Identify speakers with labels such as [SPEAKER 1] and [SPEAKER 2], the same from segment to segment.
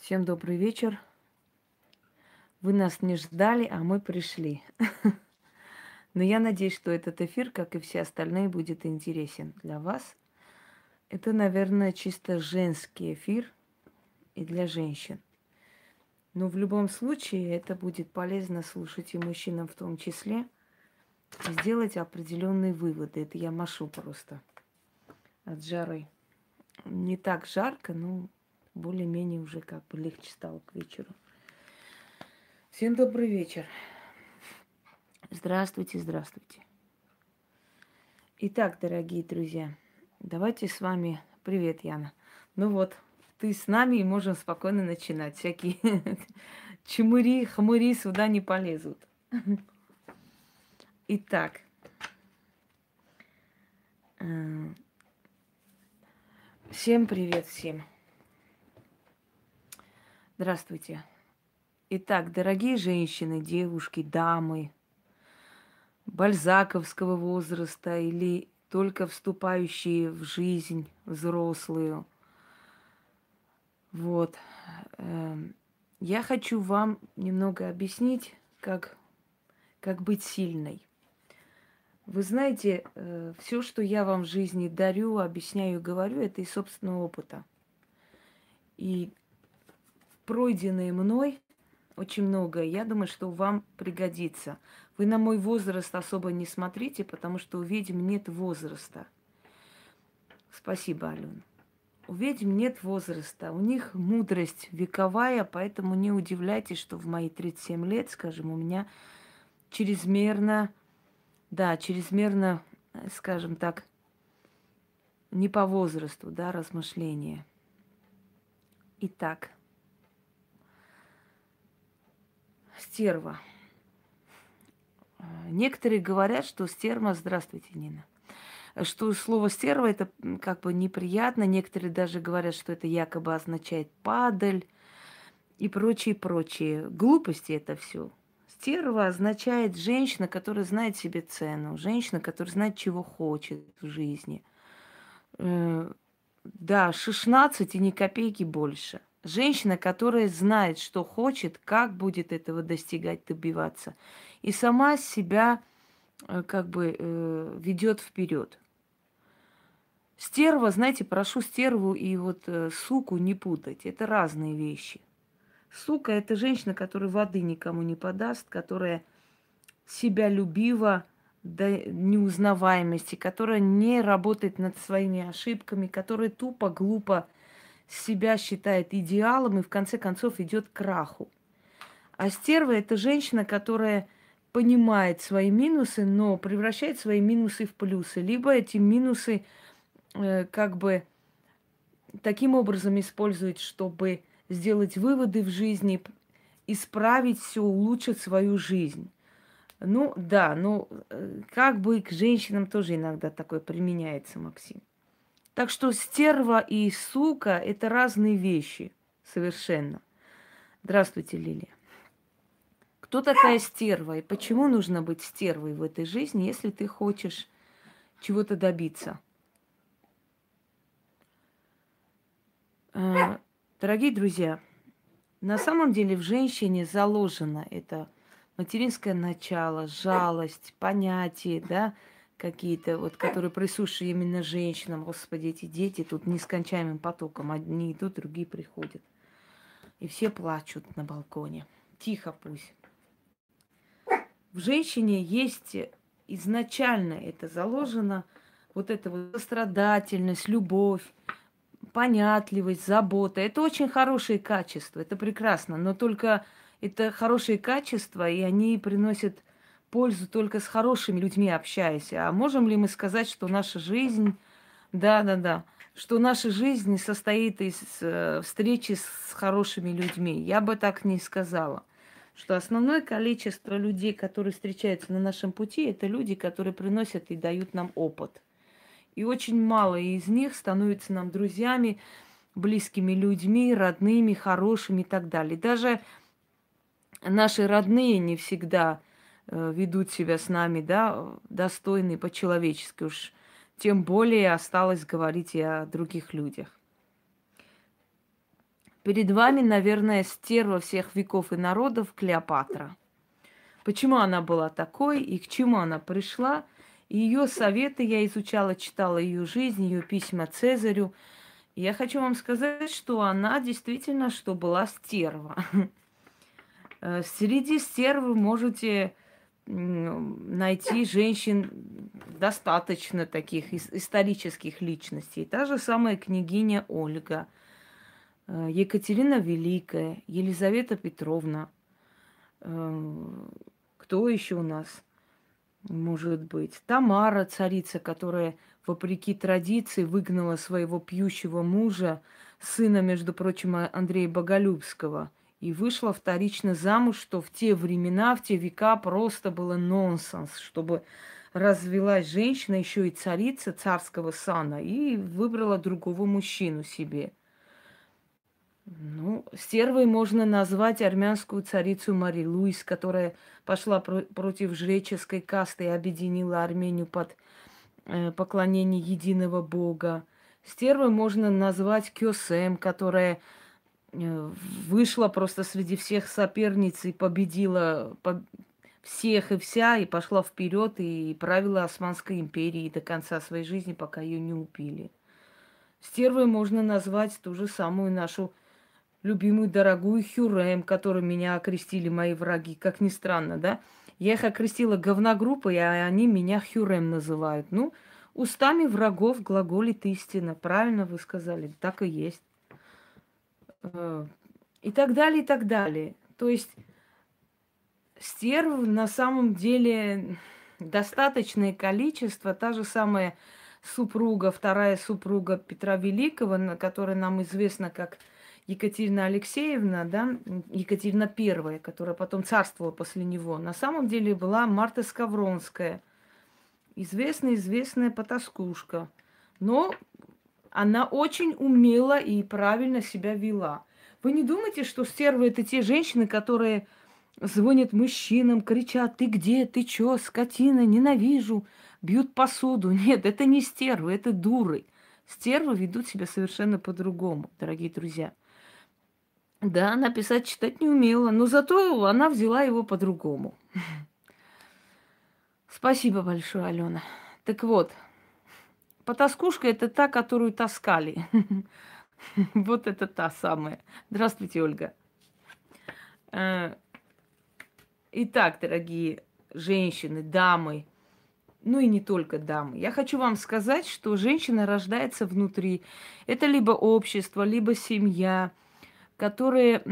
[SPEAKER 1] Всем добрый вечер. Вы нас не ждали, а мы пришли. Но я надеюсь, что этот эфир, как и все остальные, будет интересен для вас. Это, наверное, чисто женский эфир и для женщин. Но в любом случае это будет полезно слушать и мужчинам в том числе, сделать определенные выводы. Это я машу просто от жары. Не так жарко, но более-менее уже как бы легче стало к вечеру. Всем добрый вечер. Здравствуйте, здравствуйте. Итак, дорогие друзья, давайте с вами... Привет, Яна. Ну вот, ты с нами и можем спокойно начинать. Всякие чмыри, хмыри сюда не полезут. Итак, э, всем привет всем. Здравствуйте. Итак, дорогие женщины, девушки, дамы, бальзаковского возраста или только вступающие в жизнь взрослую. Вот. Эм, я хочу вам немного объяснить, как, как быть сильной. Вы знаете, э, все, что я вам в жизни дарю, объясняю говорю, это из собственного опыта. И пройденное мной очень многое. Я думаю, что вам пригодится. Вы на мой возраст особо не смотрите, потому что у ведьм нет возраста. Спасибо, Алена. У ведьм нет возраста, у них мудрость вековая, поэтому не удивляйтесь, что в мои 37 лет, скажем, у меня чрезмерно, да, чрезмерно, скажем так, не по возрасту, да, размышления. Итак, стерва. Некоторые говорят, что стерва, здравствуйте, Нина, что слово стерва это как бы неприятно. Некоторые даже говорят, что это якобы означает падаль и прочие, прочие. Глупости это все. Стерва означает женщина, которая знает себе цену, женщина, которая знает, чего хочет в жизни. Э, да, 16 и ни копейки больше. Женщина, которая знает, что хочет, как будет этого достигать, добиваться. И сама себя э, как бы э, ведет вперед. Стерва, знаете, прошу стерву и вот э, суку не путать. Это разные вещи. Сука – это женщина, которая воды никому не подаст, которая себя любива до неузнаваемости, которая не работает над своими ошибками, которая тупо, глупо – себя считает идеалом и в конце концов идет к краху. А стерва это женщина, которая понимает свои минусы, но превращает свои минусы в плюсы. Либо эти минусы э, как бы таким образом использует, чтобы сделать выводы в жизни, исправить все, улучшить свою жизнь. Ну да, ну э, как бы к женщинам тоже иногда такое применяется, Максим. Так что стерва и сука – это разные вещи совершенно. Здравствуйте, Лилия. Кто такая стерва и почему нужно быть стервой в этой жизни, если ты хочешь чего-то добиться? А, дорогие друзья, на самом деле в женщине заложено это материнское начало, жалость, понятие, да, какие-то, вот, которые присущи именно женщинам. Господи, эти дети тут нескончаемым потоком. Одни идут, другие приходят. И все плачут на балконе. Тихо пусть. В женщине есть изначально это заложено, вот эта вот сострадательность, любовь, понятливость, забота. Это очень хорошие качества, это прекрасно, но только это хорошие качества, и они приносят пользу только с хорошими людьми общаясь. А можем ли мы сказать, что наша жизнь, да-да-да, что наша жизнь состоит из э, встречи с хорошими людьми? Я бы так не сказала. Что основное количество людей, которые встречаются на нашем пути, это люди, которые приносят и дают нам опыт. И очень мало из них становятся нам друзьями, близкими людьми, родными, хорошими и так далее. Даже наши родные не всегда ведут себя с нами, да, достойны по-человечески уж. Тем более осталось говорить и о других людях. Перед вами, наверное, стерва всех веков и народов Клеопатра. Почему она была такой и к чему она пришла? Ее советы я изучала, читала ее жизнь, ее письма Цезарю. Я хочу вам сказать, что она действительно, что была стерва. Э, среди стерв вы можете найти женщин достаточно таких исторических личностей. Та же самая княгиня Ольга, э, Екатерина Великая, Елизавета Петровна. Э, кто еще у нас может быть? Тамара, царица, которая, вопреки традиции, выгнала своего пьющего мужа, сына, между прочим, Андрея Боголюбского – и вышла вторично замуж, что в те времена, в те века просто было нонсенс, чтобы развелась женщина, еще и царица царского сана, и выбрала другого мужчину себе. Ну, стервой можно назвать армянскую царицу Мари Луис, которая пошла про- против жреческой касты и объединила Армению под э, поклонение единого бога. Стервой можно назвать Кёсем, которая вышла просто среди всех соперниц и победила всех и вся, и пошла вперед и правила Османской империи до конца своей жизни, пока ее не убили. Стервой можно назвать ту же самую нашу любимую, дорогую Хюрем, которую меня окрестили мои враги, как ни странно, да? Я их окрестила говногруппой, а они меня Хюрем называют. Ну, устами врагов глаголит истина. Правильно вы сказали, так и есть. Э, и так далее, и так далее. То есть стерв на самом деле достаточное количество, та же самая супруга, вторая супруга Петра Великого, которая нам известна как Екатерина Алексеевна, да, Екатерина Первая, которая потом царствовала после него, на самом деле была Марта Скавронская, известная-известная потаскушка. Но она очень умела и правильно себя вела. Вы не думайте, что стервы это те женщины, которые звонят мужчинам, кричат, ты где, ты чё, скотина, ненавижу, бьют посуду. Нет, это не стервы, это дуры. Стервы ведут себя совершенно по-другому, дорогие друзья. Да, она писать, читать не умела, но зато она взяла его по-другому. Спасибо большое, Алена. Так вот, Потаскушка – это та, которую таскали. Вот это та самая. Здравствуйте, Ольга. Э, итак, дорогие женщины, дамы, ну и не только дамы. Я хочу вам сказать, что женщина рождается внутри. Это либо общество, либо семья, которые,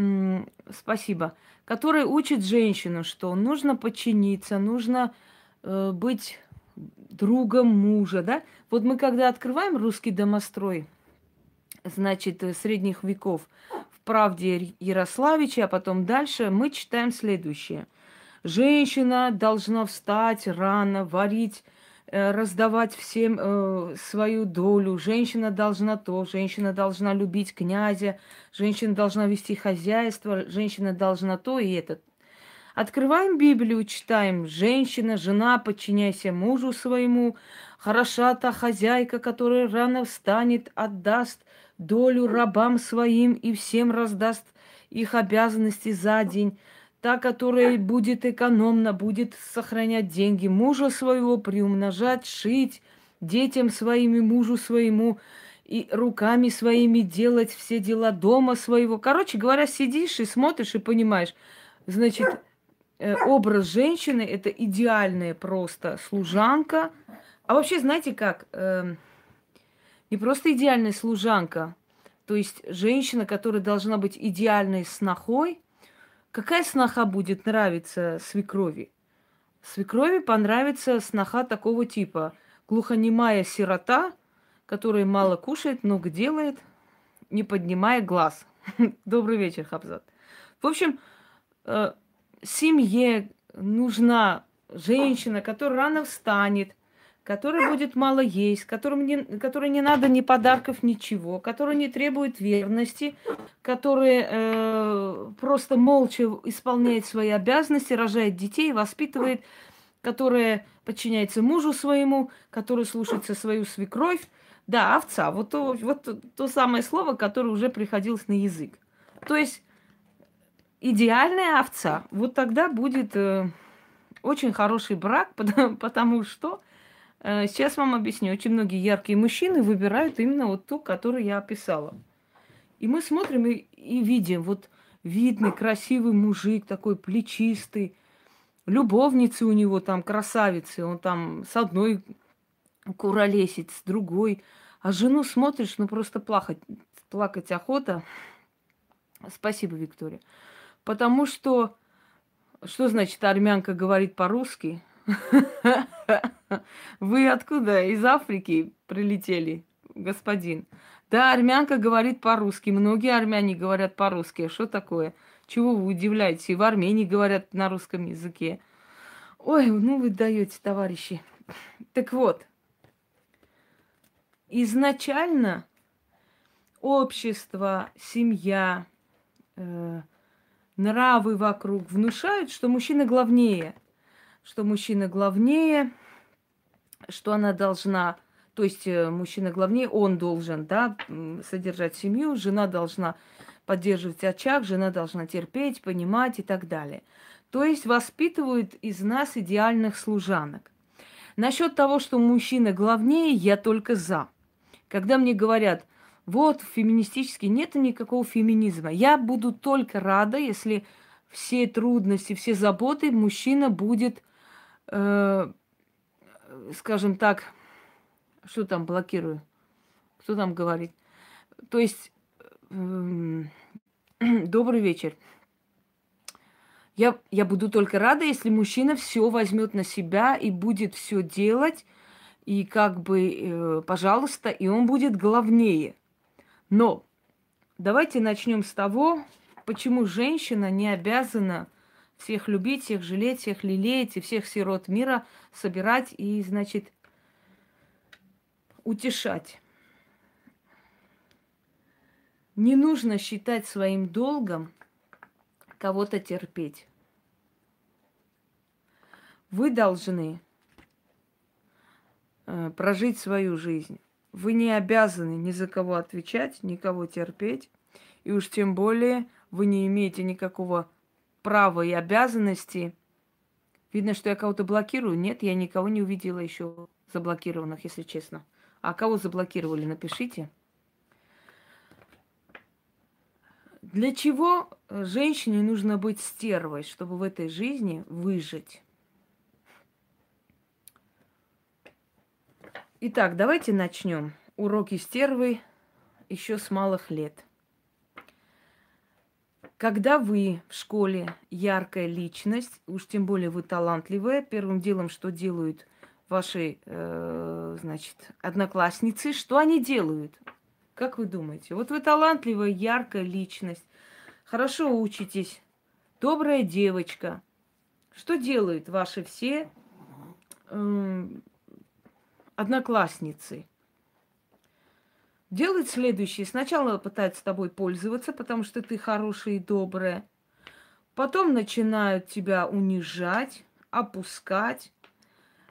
[SPEAKER 1] спасибо, которые учат женщину, что нужно подчиниться, нужно э, быть другом мужа, да? Вот мы когда открываем русский домострой, значит, э, средних веков, в правде Ярославича, а потом дальше, мы читаем следующее. Женщина должна встать рано, варить, э, раздавать всем э, свою долю. Женщина должна то, женщина должна любить князя, женщина должна вести хозяйство, женщина должна то и это. Открываем Библию, читаем. Женщина, жена, подчиняйся мужу своему. Хороша та хозяйка, которая рано встанет, отдаст долю рабам своим и всем раздаст их обязанности за день. Та, которая будет экономна, будет сохранять деньги мужа своего, приумножать, шить, детям своим и мужу своему, и руками своими делать все дела дома своего. Короче говоря, сидишь и смотришь и понимаешь, значит, образ женщины это идеальная просто служанка. А вообще, знаете как? Э, не просто идеальная служанка, то есть женщина, которая должна быть идеальной снохой. Какая сноха будет нравиться свекрови? Свекрови понравится сноха такого типа. Глухонемая сирота, которая мало кушает, много делает, не поднимая глаз. Добрый вечер, Хабзат. В общем, э, семье нужна женщина, которая рано встанет, которая будет мало есть, которым не, которой не надо ни подарков, ничего, которая не требует верности, которая э, просто молча исполняет свои обязанности, рожает детей, воспитывает, которая подчиняется мужу своему, которая слушается свою свекровь. Да, овца. Вот то, вот то самое слово, которое уже приходилось на язык. То есть идеальная овца. Вот тогда будет э, очень хороший брак, потому, потому что э, сейчас вам объясню. Очень многие яркие мужчины выбирают именно вот ту, которую я описала. И мы смотрим и, и видим, вот видный, красивый мужик, такой плечистый, любовницы у него там, красавицы, он там с одной куролесит, с другой. А жену смотришь, ну просто плакать, плакать охота. Спасибо, Виктория. Потому что, что значит армянка говорит по-русски? Вы откуда? Из Африки прилетели, господин. Да, армянка говорит по-русски. Многие армяне говорят по-русски. А что такое? Чего вы удивляетесь? И в Армении говорят на русском языке. Ой, ну вы даете, товарищи. Так вот, изначально общество, семья, э, нравы вокруг внушают, что мужчина главнее, что мужчина главнее, что она должна, то есть э, мужчина главнее, он должен, да, содержать семью, жена должна поддерживать очаг, жена должна терпеть, понимать и так далее. То есть воспитывают из нас идеальных служанок. Насчет того, что мужчина главнее, я только за. Когда мне говорят, вот феминистически нет никакого феминизма, я буду только рада, если все трудности, все заботы мужчина будет, э, скажем так, что там блокирую, кто там говорит, то есть э, добрый вечер. Я, я буду только рада, если мужчина все возьмет на себя и будет все делать, и как бы, э, пожалуйста, и он будет главнее. Но давайте начнем с того, почему женщина не обязана всех любить, всех жалеть, всех лелеять и всех сирот мира собирать и, значит, утешать. Не нужно считать своим долгом кого-то терпеть. Вы должны э, прожить свою жизнь. Вы не обязаны ни за кого отвечать, никого терпеть. И уж тем более вы не имеете никакого права и обязанности. Видно, что я кого-то блокирую. Нет, я никого не увидела еще заблокированных, если честно. А кого заблокировали, напишите. Для чего женщине нужно быть стервой, чтобы в этой жизни выжить? Итак, давайте начнем. Уроки стервы еще с малых лет. Когда вы в школе яркая личность, уж тем более вы талантливая, первым делом, что делают ваши, э, значит, одноклассницы, что они делают? Как вы думаете? Вот вы талантливая, яркая личность, хорошо учитесь, добрая девочка. Что делают ваши все э, одноклассницы. Делает следующее. Сначала пытаются тобой пользоваться, потому что ты хорошая и добрая. Потом начинают тебя унижать, опускать,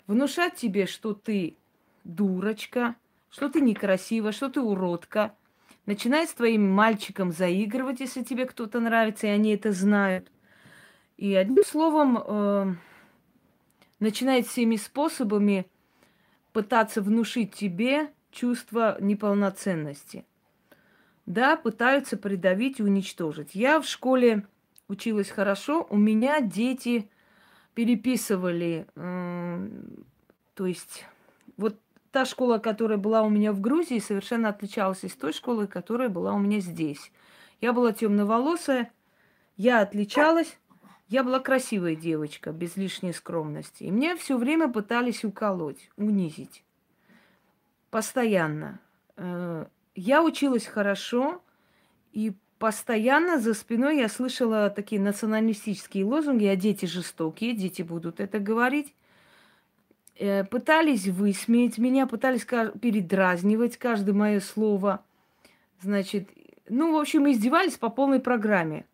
[SPEAKER 1] внушать тебе, что ты дурочка, что ты некрасива, что ты уродка. Начинает с твоим мальчиком заигрывать, если тебе кто-то нравится, и они это знают. И одним словом, э, начинает всеми способами пытаться внушить тебе чувство неполноценности. Да, пытаются придавить и уничтожить. Я в школе училась хорошо, у меня дети переписывали, э, то есть вот та школа, которая была у меня в Грузии, совершенно отличалась из той школы, которая была у меня здесь. Я была темноволосая, я отличалась, я была красивая девочка, без лишней скромности. И меня все время пытались уколоть, унизить. Постоянно. Э, я училась хорошо, и постоянно за спиной я слышала такие националистические лозунги, а дети жестокие, дети будут это говорить. Э, пытались высмеять меня, пытались передразнивать каждое мое слово. Значит, ну, в общем, издевались по полной программе.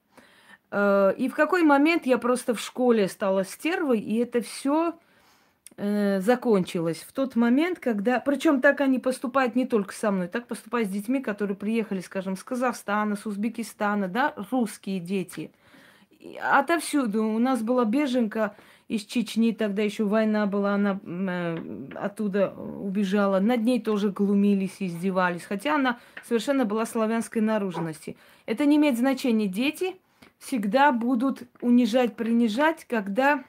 [SPEAKER 1] Э, и в какой момент я просто в школе стала стервой, и это все э, закончилась в тот момент, когда... Причем так они поступают не только со мной, так поступают с детьми, которые приехали, скажем, с Казахстана, с Узбекистана, да, русские дети. И отовсюду. У нас была беженка из Чечни, тогда еще война была, она э, оттуда убежала. Над ней тоже глумились издевались, хотя она совершенно была славянской наружности. Это не имеет значения. Дети всегда будут унижать, принижать, когда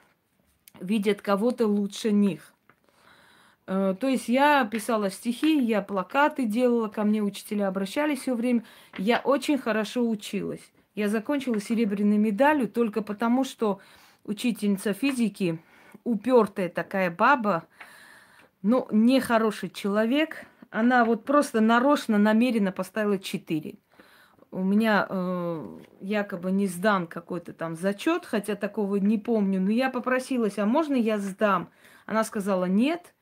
[SPEAKER 1] видят кого-то лучше них. Э, то есть я писала стихи, я плакаты делала, ко мне учителя обращались все время. Я очень хорошо училась. Я закончила серебряной медалью только потому, что учительница физики, упертая такая баба, ну, нехороший человек, она вот просто нарочно, намеренно поставила 4 у меня э, якобы не сдан какой-то там зачет, хотя такого не помню, но я попросилась, а можно я сдам? Она сказала нет,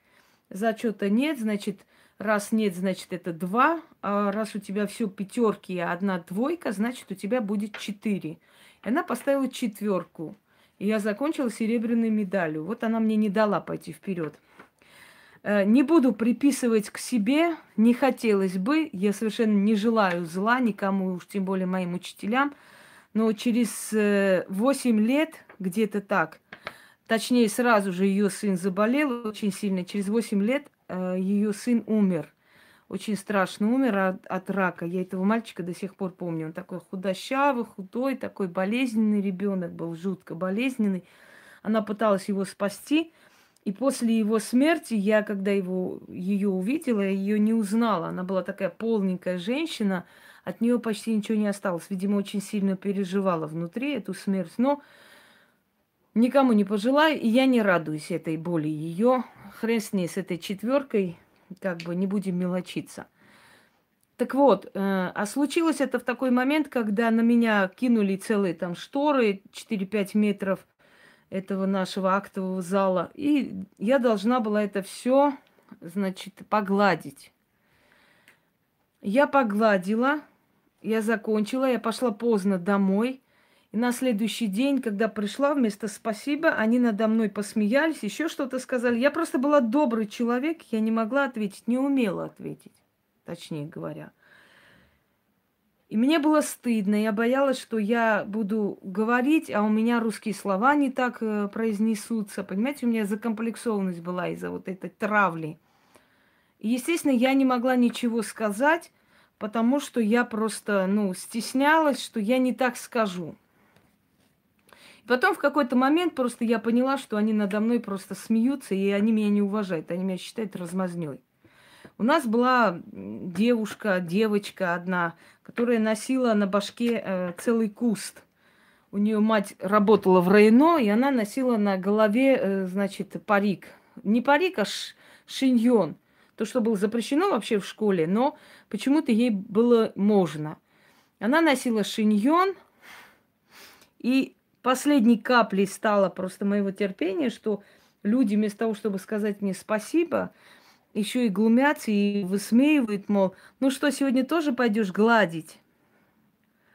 [SPEAKER 1] зачета нет, значит, раз нет, значит, это два, а раз у тебя все пятерки, а одна двойка, значит, у тебя будет четыре. И она поставила четверку. И я закончила серебряной медалью. Вот она мне не дала пойти вперед. Э, не буду приписывать к себе, не хотелось бы, я совершенно не желаю зла никому, уж тем более моим учителям, но через 8 э, лет, где-то так, точнее сразу же ее сын заболел очень сильно, через 8 лет э, ее сын умер. Очень страшно умер от, от рака. Я этого мальчика до сих пор помню. Он такой худощавый, худой, такой болезненный ребенок был, жутко болезненный. Она пыталась его спасти, и после его смерти я, когда его, ее увидела, ее не узнала. Она была такая полненькая женщина, от нее почти ничего не осталось. Видимо, очень сильно переживала внутри эту смерть. Но никому не пожелаю, и я не радуюсь этой боли ее. Хрен с ней, с этой четверкой, как бы не будем мелочиться. Так вот, э, а случилось это в такой момент, когда на меня кинули целые там шторы 4-5 метров – этого нашего актового зала. И я должна была это все, значит, погладить. Я погладила, я закончила, я пошла поздно домой. И на следующий день, когда пришла, вместо спасибо, они надо мной посмеялись, еще что-то сказали. Я просто была добрый человек, я не могла ответить, не умела ответить, точнее говоря. И мне было стыдно, я боялась, что я буду говорить, а у меня русские слова не так э, произнесутся. Понимаете, у меня закомплексованность была из-за вот этой травли. И, естественно, я не могла ничего сказать, потому что я просто, ну, стеснялась, что я не так скажу. И потом в какой-то момент просто я поняла, что они надо мной просто смеются, и они меня не уважают, они меня считают размазнёй. У нас была девушка, девочка одна, которая носила на башке э, целый куст. У нее мать работала в районо, и она носила на голове, э, значит, парик. Не парик, а ш- шиньон. То, что было запрещено вообще в школе, но почему-то ей было можно. Она носила шиньон, и последней каплей стало просто моего терпения, что люди вместо того, чтобы сказать мне спасибо, еще и глумятся и высмеивают, мол, ну что, сегодня тоже пойдешь гладить?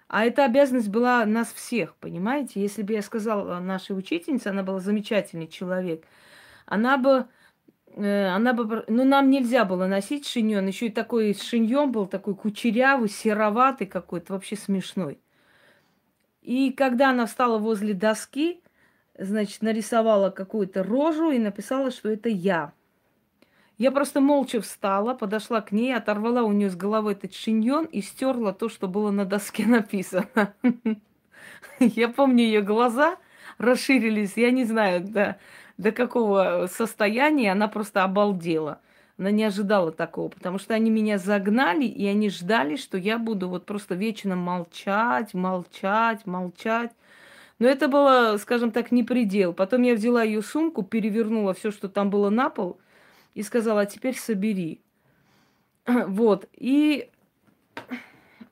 [SPEAKER 1] А эта обязанность была нас всех, понимаете? Если бы я сказала нашей учительнице, она была замечательный человек, она бы, э, она бы, ну нам нельзя было носить шиньон, еще и такой шиньон был такой кучерявый, сероватый какой-то, вообще смешной. И когда она встала возле доски, значит, нарисовала какую-то рожу и написала, что это я. Я просто молча встала, подошла к ней, оторвала у нее с головы этот шиньон и стерла то, что было на доске написано. Я помню ее глаза расширились, я не знаю, до, до какого состояния она просто обалдела. Она не ожидала такого, потому что они меня загнали, и они ждали, что я буду вот просто вечно молчать, молчать, молчать. Но это было, скажем так, не предел. Потом я взяла ее сумку, перевернула все, что там было на пол, и сказала, а теперь собери. Вот. И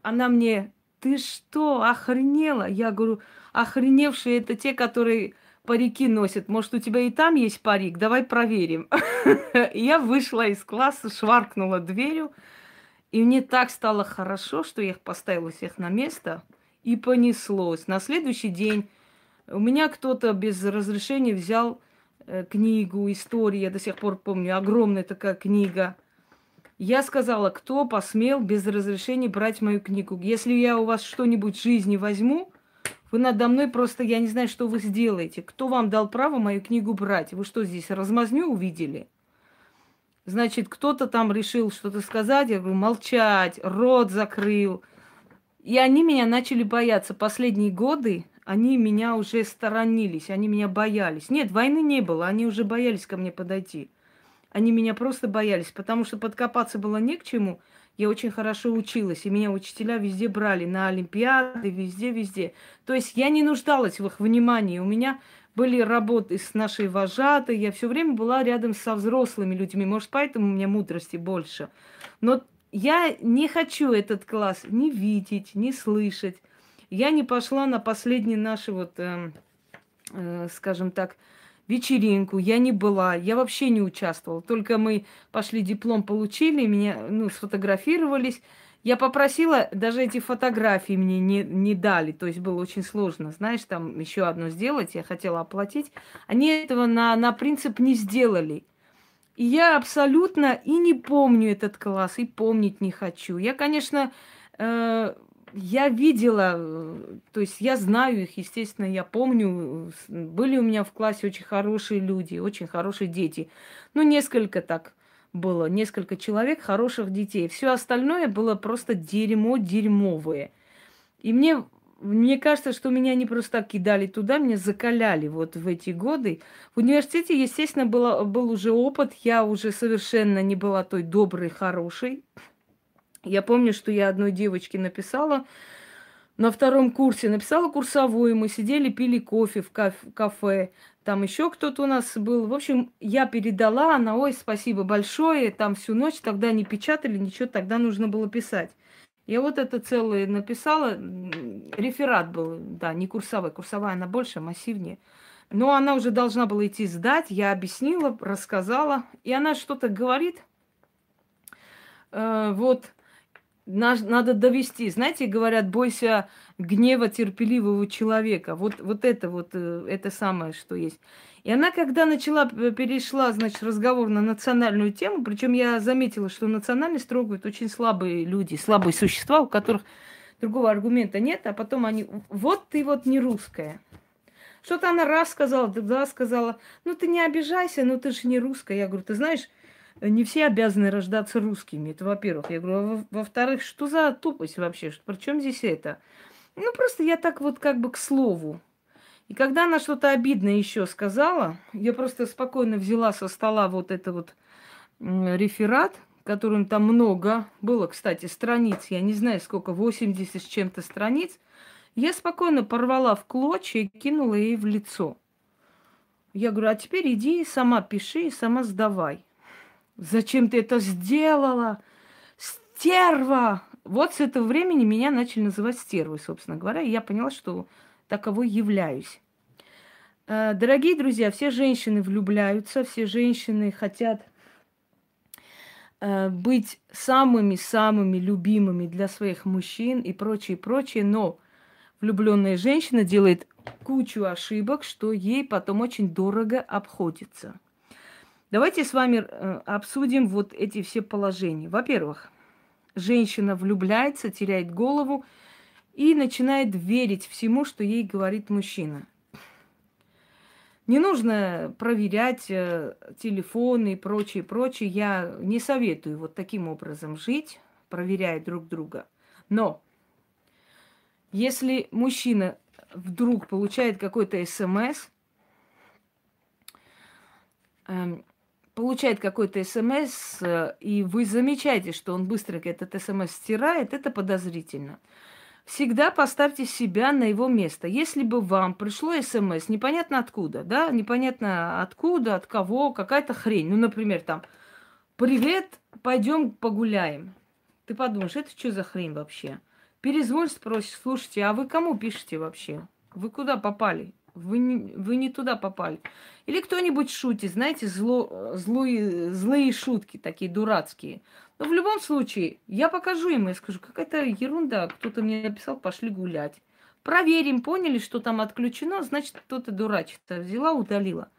[SPEAKER 1] она мне, ты что, охренела? Я говорю, охреневшие это те, которые парики носят. Может, у тебя и там есть парик? Давай проверим. Я вышла из класса, шваркнула дверью. И мне так стало хорошо, что я их поставила всех на место. И понеслось. На следующий день у меня кто-то без разрешения взял книгу истории, я до сих пор помню, огромная такая книга. Я сказала, кто посмел без разрешения брать мою книгу. Если я у вас что-нибудь в жизни возьму, вы надо мной просто, я не знаю, что вы сделаете. Кто вам дал право мою книгу брать? Вы что здесь, размазню увидели? Значит, кто-то там решил что-то сказать, я говорю, молчать, рот закрыл. И они меня начали бояться. Последние годы они меня уже сторонились, они меня боялись. Нет, войны не было, они уже боялись ко мне подойти. Они меня просто боялись, потому что подкопаться было не к чему. Я очень хорошо училась, и меня учителя везде брали, на Олимпиады, везде-везде. То есть я не нуждалась в их внимании. У меня были работы с нашей вожатой, я все время была рядом со взрослыми людьми. Может, поэтому у меня мудрости больше. Но я не хочу этот класс ни видеть, ни слышать. Я не пошла на последний наши вот, э, э, скажем так, вечеринку, я не была, я вообще не участвовала. Только мы пошли диплом получили, меня, ну, сфотографировались. Я попросила, даже эти фотографии мне не, не дали, то есть было очень сложно, знаешь, там еще одно сделать, я хотела оплатить. Они этого на, на принцип не сделали. И я абсолютно и не помню этот класс, и помнить не хочу. Я, конечно, э, я видела, э, то есть я знаю их, естественно, я помню. Были у меня в классе очень хорошие люди, очень хорошие дети. Ну, несколько так было, несколько человек, хороших детей. Все остальное было просто дерьмо дерьмовое. И мне, мне кажется, что меня не просто так кидали туда, меня закаляли вот в эти годы. В университете, естественно, было, был уже опыт, я уже совершенно не была той доброй, хорошей. Я помню, что я одной девочке написала на втором курсе, написала курсовую, мы сидели, пили кофе в кафе, там еще кто-то у нас был. В общем, я передала, она, ой, спасибо большое, там всю ночь тогда не печатали, ничего, тогда нужно было писать. Я вот это целое написала, реферат был, да, не курсовая, курсовая она больше, массивнее. Но она уже должна была идти сдать, я объяснила, рассказала, и она что-то говорит, э, вот, надо довести. Знаете, говорят, бойся гнева терпеливого человека. Вот, вот это вот, э, это самое, что есть. И она, когда начала, перешла, значит, разговор на национальную тему, причем я заметила, что национальность трогают очень слабые люди, слабые существа, у которых другого аргумента нет, а потом они, вот ты вот не русская. Что-то она раз сказала, два сказала, ну ты не обижайся, ну ты же не русская. Я говорю, ты знаешь, не все обязаны рождаться русскими. Это во-первых. Я говорю, а во-вторых, что за тупость вообще? Причем здесь это? Ну, просто я так вот как бы к слову. И когда она что-то обидное еще сказала, я просто спокойно взяла со стола вот это вот реферат, которым там много было, кстати, страниц, я не знаю сколько, 80 с чем-то страниц, я спокойно порвала в клочья и кинула ей в лицо. Я говорю, а теперь иди сама пиши и сама сдавай. Зачем ты это сделала? Стерва! Вот с этого времени меня начали называть стервой, собственно говоря, и я поняла, что таковой являюсь. Э, дорогие друзья, все женщины влюбляются, все женщины хотят э, быть самыми-самыми любимыми для своих мужчин и прочее, прочее, но влюбленная женщина делает кучу ошибок, что ей потом очень дорого обходится – Давайте с вами э, обсудим вот эти все положения. Во-первых, женщина влюбляется, теряет голову и начинает верить всему, что ей говорит мужчина. Не нужно проверять э, телефоны и прочее, прочее. Я не советую вот таким образом жить, проверяя друг друга. Но если мужчина вдруг получает какой-то смс, получает какой-то смс, э, и вы замечаете, что он быстро этот смс стирает, это подозрительно. Всегда поставьте себя на его место. Если бы вам пришло смс, непонятно откуда, да, непонятно откуда, от кого, какая-то хрень. Ну, например, там, привет, пойдем погуляем. Ты подумаешь, это что за хрень вообще? Перезвонь, спросишь, слушайте, а вы кому пишете вообще? Вы куда попали? Вы не, вы не туда попали. Или кто-нибудь шутит, знаете, зло, злые, злые шутки, такие дурацкие. Но в любом случае, я покажу им и скажу, какая-то ерунда. Кто-то мне написал, пошли гулять. Проверим, поняли, что там отключено, значит, кто-то дурачится. Взяла, удалила.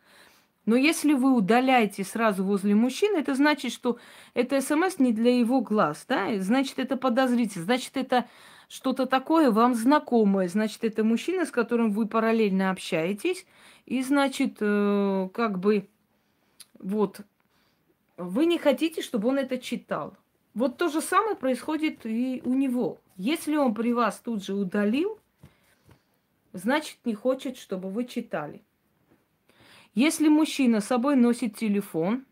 [SPEAKER 1] Но если вы удаляете сразу возле мужчины, это значит, что это смс не для его глаз, да? Значит, это подозрительно, значит, это что-то такое вам знакомое, значит, это мужчина, с которым вы параллельно общаетесь, и, значит, э, как бы, вот, вы не хотите, чтобы он это читал. Вот то же самое происходит и у него. Если он при вас тут же удалил, значит, не хочет, чтобы вы читали. Если мужчина с собой носит телефон,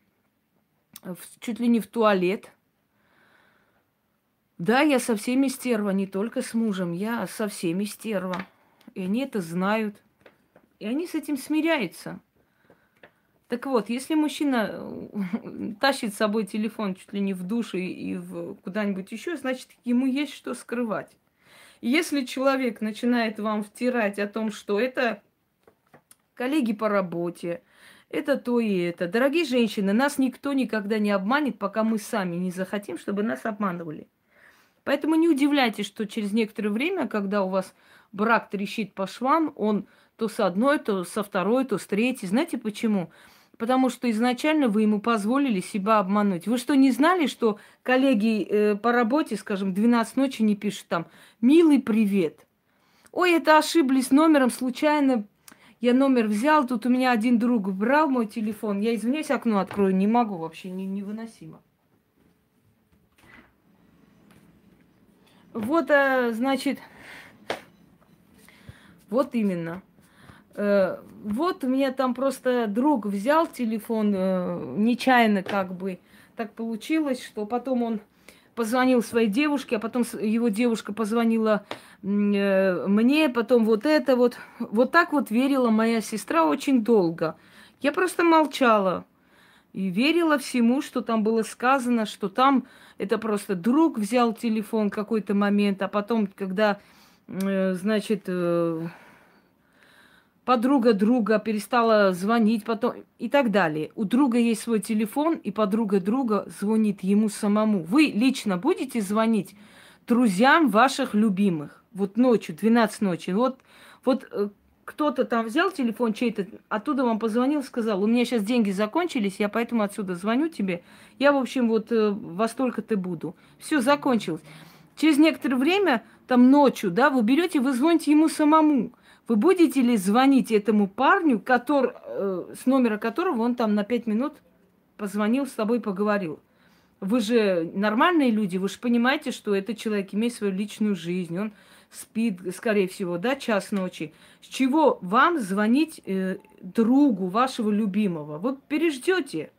[SPEAKER 1] чуть ли не в туалет, да, я со всеми стерва, не только с мужем, я со всеми стерва. И они это знают. И они с этим смиряются. Так вот, если мужчина э, тащит с собой телефон чуть ли не в душе и в куда-нибудь еще, значит, ему есть что скрывать. Если человек начинает вам втирать о том, что это коллеги по работе, это то и это. Дорогие женщины, нас никто никогда не обманет, пока мы сами не захотим, чтобы нас обманывали. Поэтому не удивляйтесь, что через некоторое время, когда у вас брак трещит по швам, он то с одной, то со второй, то с третьей. Знаете почему? Потому что изначально вы ему позволили себя обмануть. Вы что, не знали, что коллеги э, по работе, скажем, 12 ночи не пишут там «Милый привет». Ой, это ошиблись номером, случайно я номер взял, тут у меня один друг брал мой телефон. Я извиняюсь, окно открою, не могу вообще, не, невыносимо. Вот, а, значит, вот именно. Э, вот у меня там просто друг взял телефон э, нечаянно как бы. Так получилось, что потом он позвонил своей девушке, а потом его девушка позвонила э, мне, потом вот это вот. Вот так вот верила моя сестра очень долго. Я просто молчала и верила всему, что там было сказано, что там это просто друг взял телефон какой-то момент, а потом, когда, э, значит, э, подруга друга перестала звонить потом и так далее. У друга есть свой телефон, и подруга друга звонит ему самому. Вы лично будете звонить друзьям ваших любимых? Вот ночью, 12 ночи. Вот, вот э, кто-то там взял телефон чей-то, оттуда вам позвонил, сказал, у меня сейчас деньги закончились, я поэтому отсюда звоню тебе. Я, в общем, вот э, во столько-то буду. Все, закончилось. Через некоторое время, там ночью, да, вы берете, вы звоните ему самому. Вы будете ли звонить этому парню, который, э, с номера которого он там на пять минут позвонил, с тобой поговорил? Вы же нормальные люди, вы же понимаете, что этот человек имеет свою личную жизнь, он спит, скорее всего, да, час ночи. С чего вам звонить э, другу вашего любимого? Вы переждете.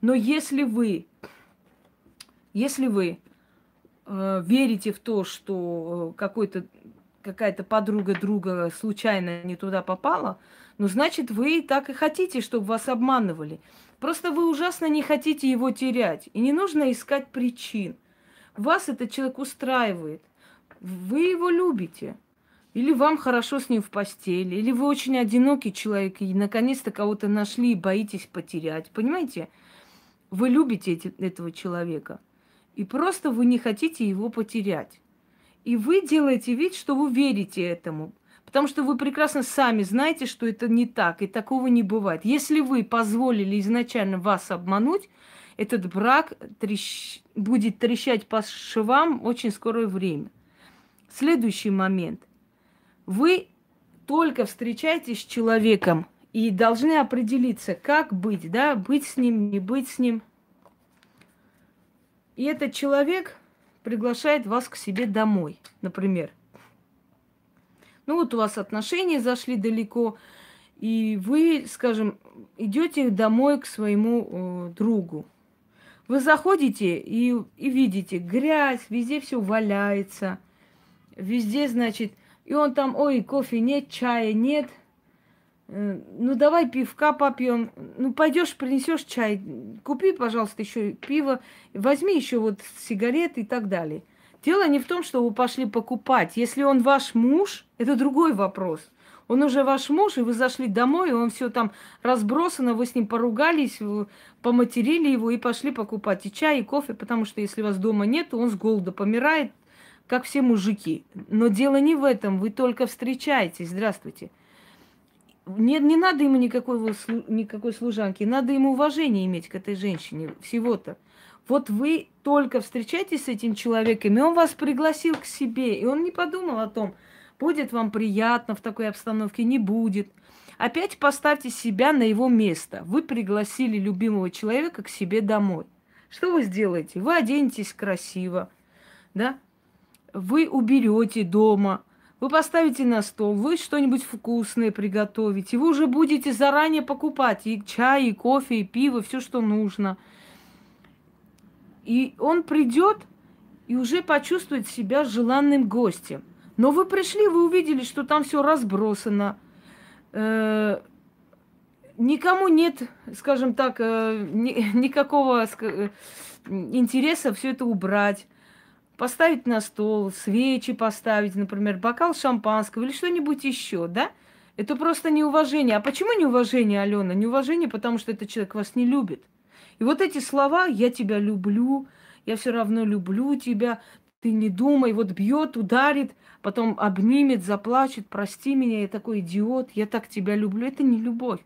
[SPEAKER 1] Но если вы, если вы э, верите в то, что э, какой-то какая-то подруга друга случайно не туда попала, ну, значит, вы так и хотите, чтобы вас обманывали. Просто вы ужасно не хотите его терять. И не нужно искать причин. Вас этот человек устраивает. Вы его любите. Или вам хорошо с ним в постели, или вы очень одинокий человек и наконец-то кого-то нашли и боитесь потерять. Понимаете? Вы любите эти, этого человека. И просто вы не хотите его потерять. И вы делаете вид, что вы верите этому. Потому что вы прекрасно сами знаете, что это не так, и такого не бывает. Если вы позволили изначально вас обмануть, этот брак трещ... будет трещать по швам очень скорое время. Следующий момент. Вы только встречаетесь с человеком и должны определиться, как быть, да, быть с ним, не быть с ним. И этот человек приглашает вас к себе домой, например. Ну вот у вас отношения зашли далеко, и вы, скажем, идете домой к своему э, другу. Вы заходите и, и видите грязь, везде все валяется, везде, значит, и он там, ой, кофе нет, чая нет – Э, ну давай пивка попьем, ну пойдешь, принесешь чай, купи, пожалуйста, еще пиво, возьми еще вот сигареты и так далее. Дело не в том, что вы пошли покупать. Если он ваш муж, это другой вопрос. Он уже ваш муж, и вы зашли домой, и он все там разбросано, вы с ним поругались, поматерили его и пошли покупать и чай, и кофе, потому что если вас дома нет, он с голода помирает, как все мужики. Но дело не в этом, вы только встречаетесь. Здравствуйте. не, не надо ему никакой, никакой служанки, надо ему уважение иметь к этой женщине, всего-то. Вот вы только встречаетесь с этим человеком, и он вас пригласил к себе, и он не подумал о том, будет вам приятно в такой обстановке, не будет. Опять поставьте себя на его место. Вы пригласили любимого человека к себе домой. Что вы сделаете? Вы оденетесь красиво, да? Вы уберете дома, вы поставите на стол, вы что-нибудь вкусное приготовите, вы уже будете заранее покупать и чай, и кофе, и пиво, все, что нужно. И он придет и уже почувствует себя желанным гостем. Но вы пришли, вы увидели, что там все разбросано. Э, никому нет, скажем так, э, ни, никакого э, интереса все это убрать. Поставить на стол, свечи поставить, например, бокал шампанского или что-нибудь еще, да? Это просто неуважение. А почему неуважение, Алена? Неуважение, потому что этот человек вас не любит. И вот эти слова «я тебя люблю», «я все равно люблю тебя», «ты не думай», вот бьет, ударит, потом обнимет, заплачет, прости меня, я такой идиот, я так тебя люблю. Это не любовь.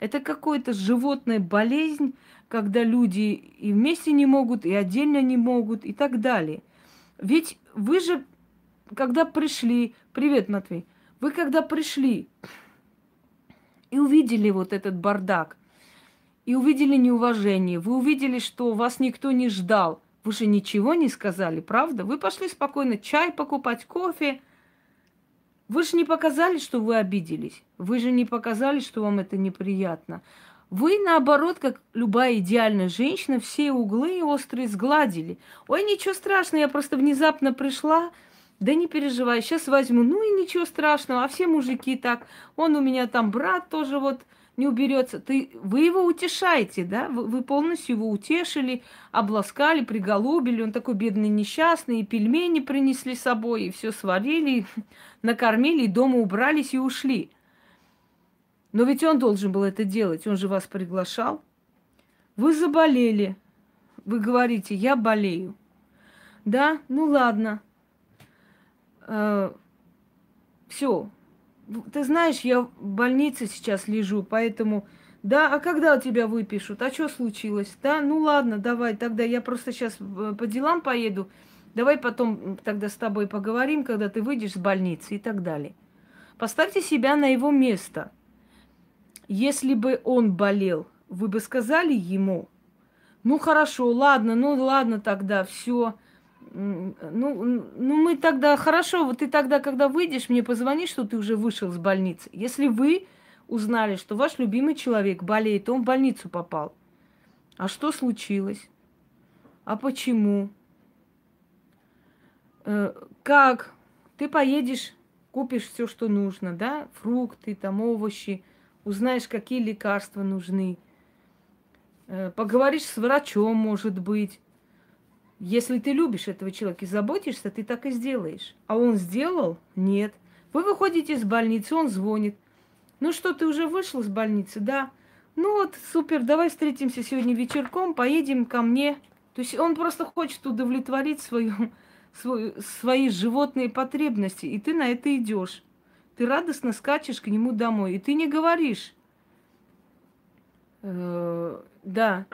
[SPEAKER 1] Это какая-то животная болезнь, когда люди и вместе не могут, и отдельно не могут, и так далее. Ведь вы же, когда пришли, привет, Матвей, вы когда пришли и увидели вот этот бардак, и увидели неуважение, вы увидели, что вас никто не ждал – вы же ничего не сказали, правда? Вы пошли спокойно чай покупать, кофе. Вы же не показали, что вы обиделись. Вы же не показали, что вам это неприятно. Вы, наоборот, как любая идеальная женщина, все углы острые сгладили. Ой, ничего страшного, я просто внезапно пришла. Да не переживай, сейчас возьму. Ну и ничего страшного, а все мужики так. Он у меня там брат тоже вот не уберется. Ты, вы его утешаете, да? Вы, вы полностью его утешили, обласкали, приголубили. Он такой бедный, несчастный, и пельмени принесли с собой, и все сварили, накормили, и дома убрались и ушли. Но ведь он должен был это делать, он же вас приглашал. Вы заболели. Вы говорите, я болею. Да, ну ладно. Э, все, ты знаешь, я в больнице сейчас лежу, поэтому... Да, а когда тебя выпишут? А что случилось? Да, ну ладно, давай, тогда я просто сейчас э, по делам поеду. Давай потом тогда с тобой поговорим, когда ты выйдешь с больницы и так далее. Поставьте себя на его место. Если бы он болел, вы бы сказали ему, ну хорошо, ладно, ну ладно тогда, все, ну, ну, мы тогда, хорошо, вот ты тогда, когда выйдешь, мне позвони, что ты уже вышел с больницы. Если вы узнали, что ваш любимый человек болеет, он в больницу попал. А что случилось? А почему? Э, как? Ты поедешь, купишь все, что нужно, да? Фрукты, там, овощи, узнаешь, какие лекарства нужны. Э, поговоришь с врачом, может быть если ты любишь этого человека и заботишься, ты так и сделаешь. А он сделал? Нет. Вы выходите из больницы, он звонит. Ну что, ты уже вышел из больницы? Да. Ну вот, супер, давай встретимся сегодня вечерком, поедем ко мне. То есть он просто хочет удовлетворить свою, свою, свои животные потребности, и ты на это идешь. Ты радостно скачешь к нему домой, и ты не говоришь. Э, да,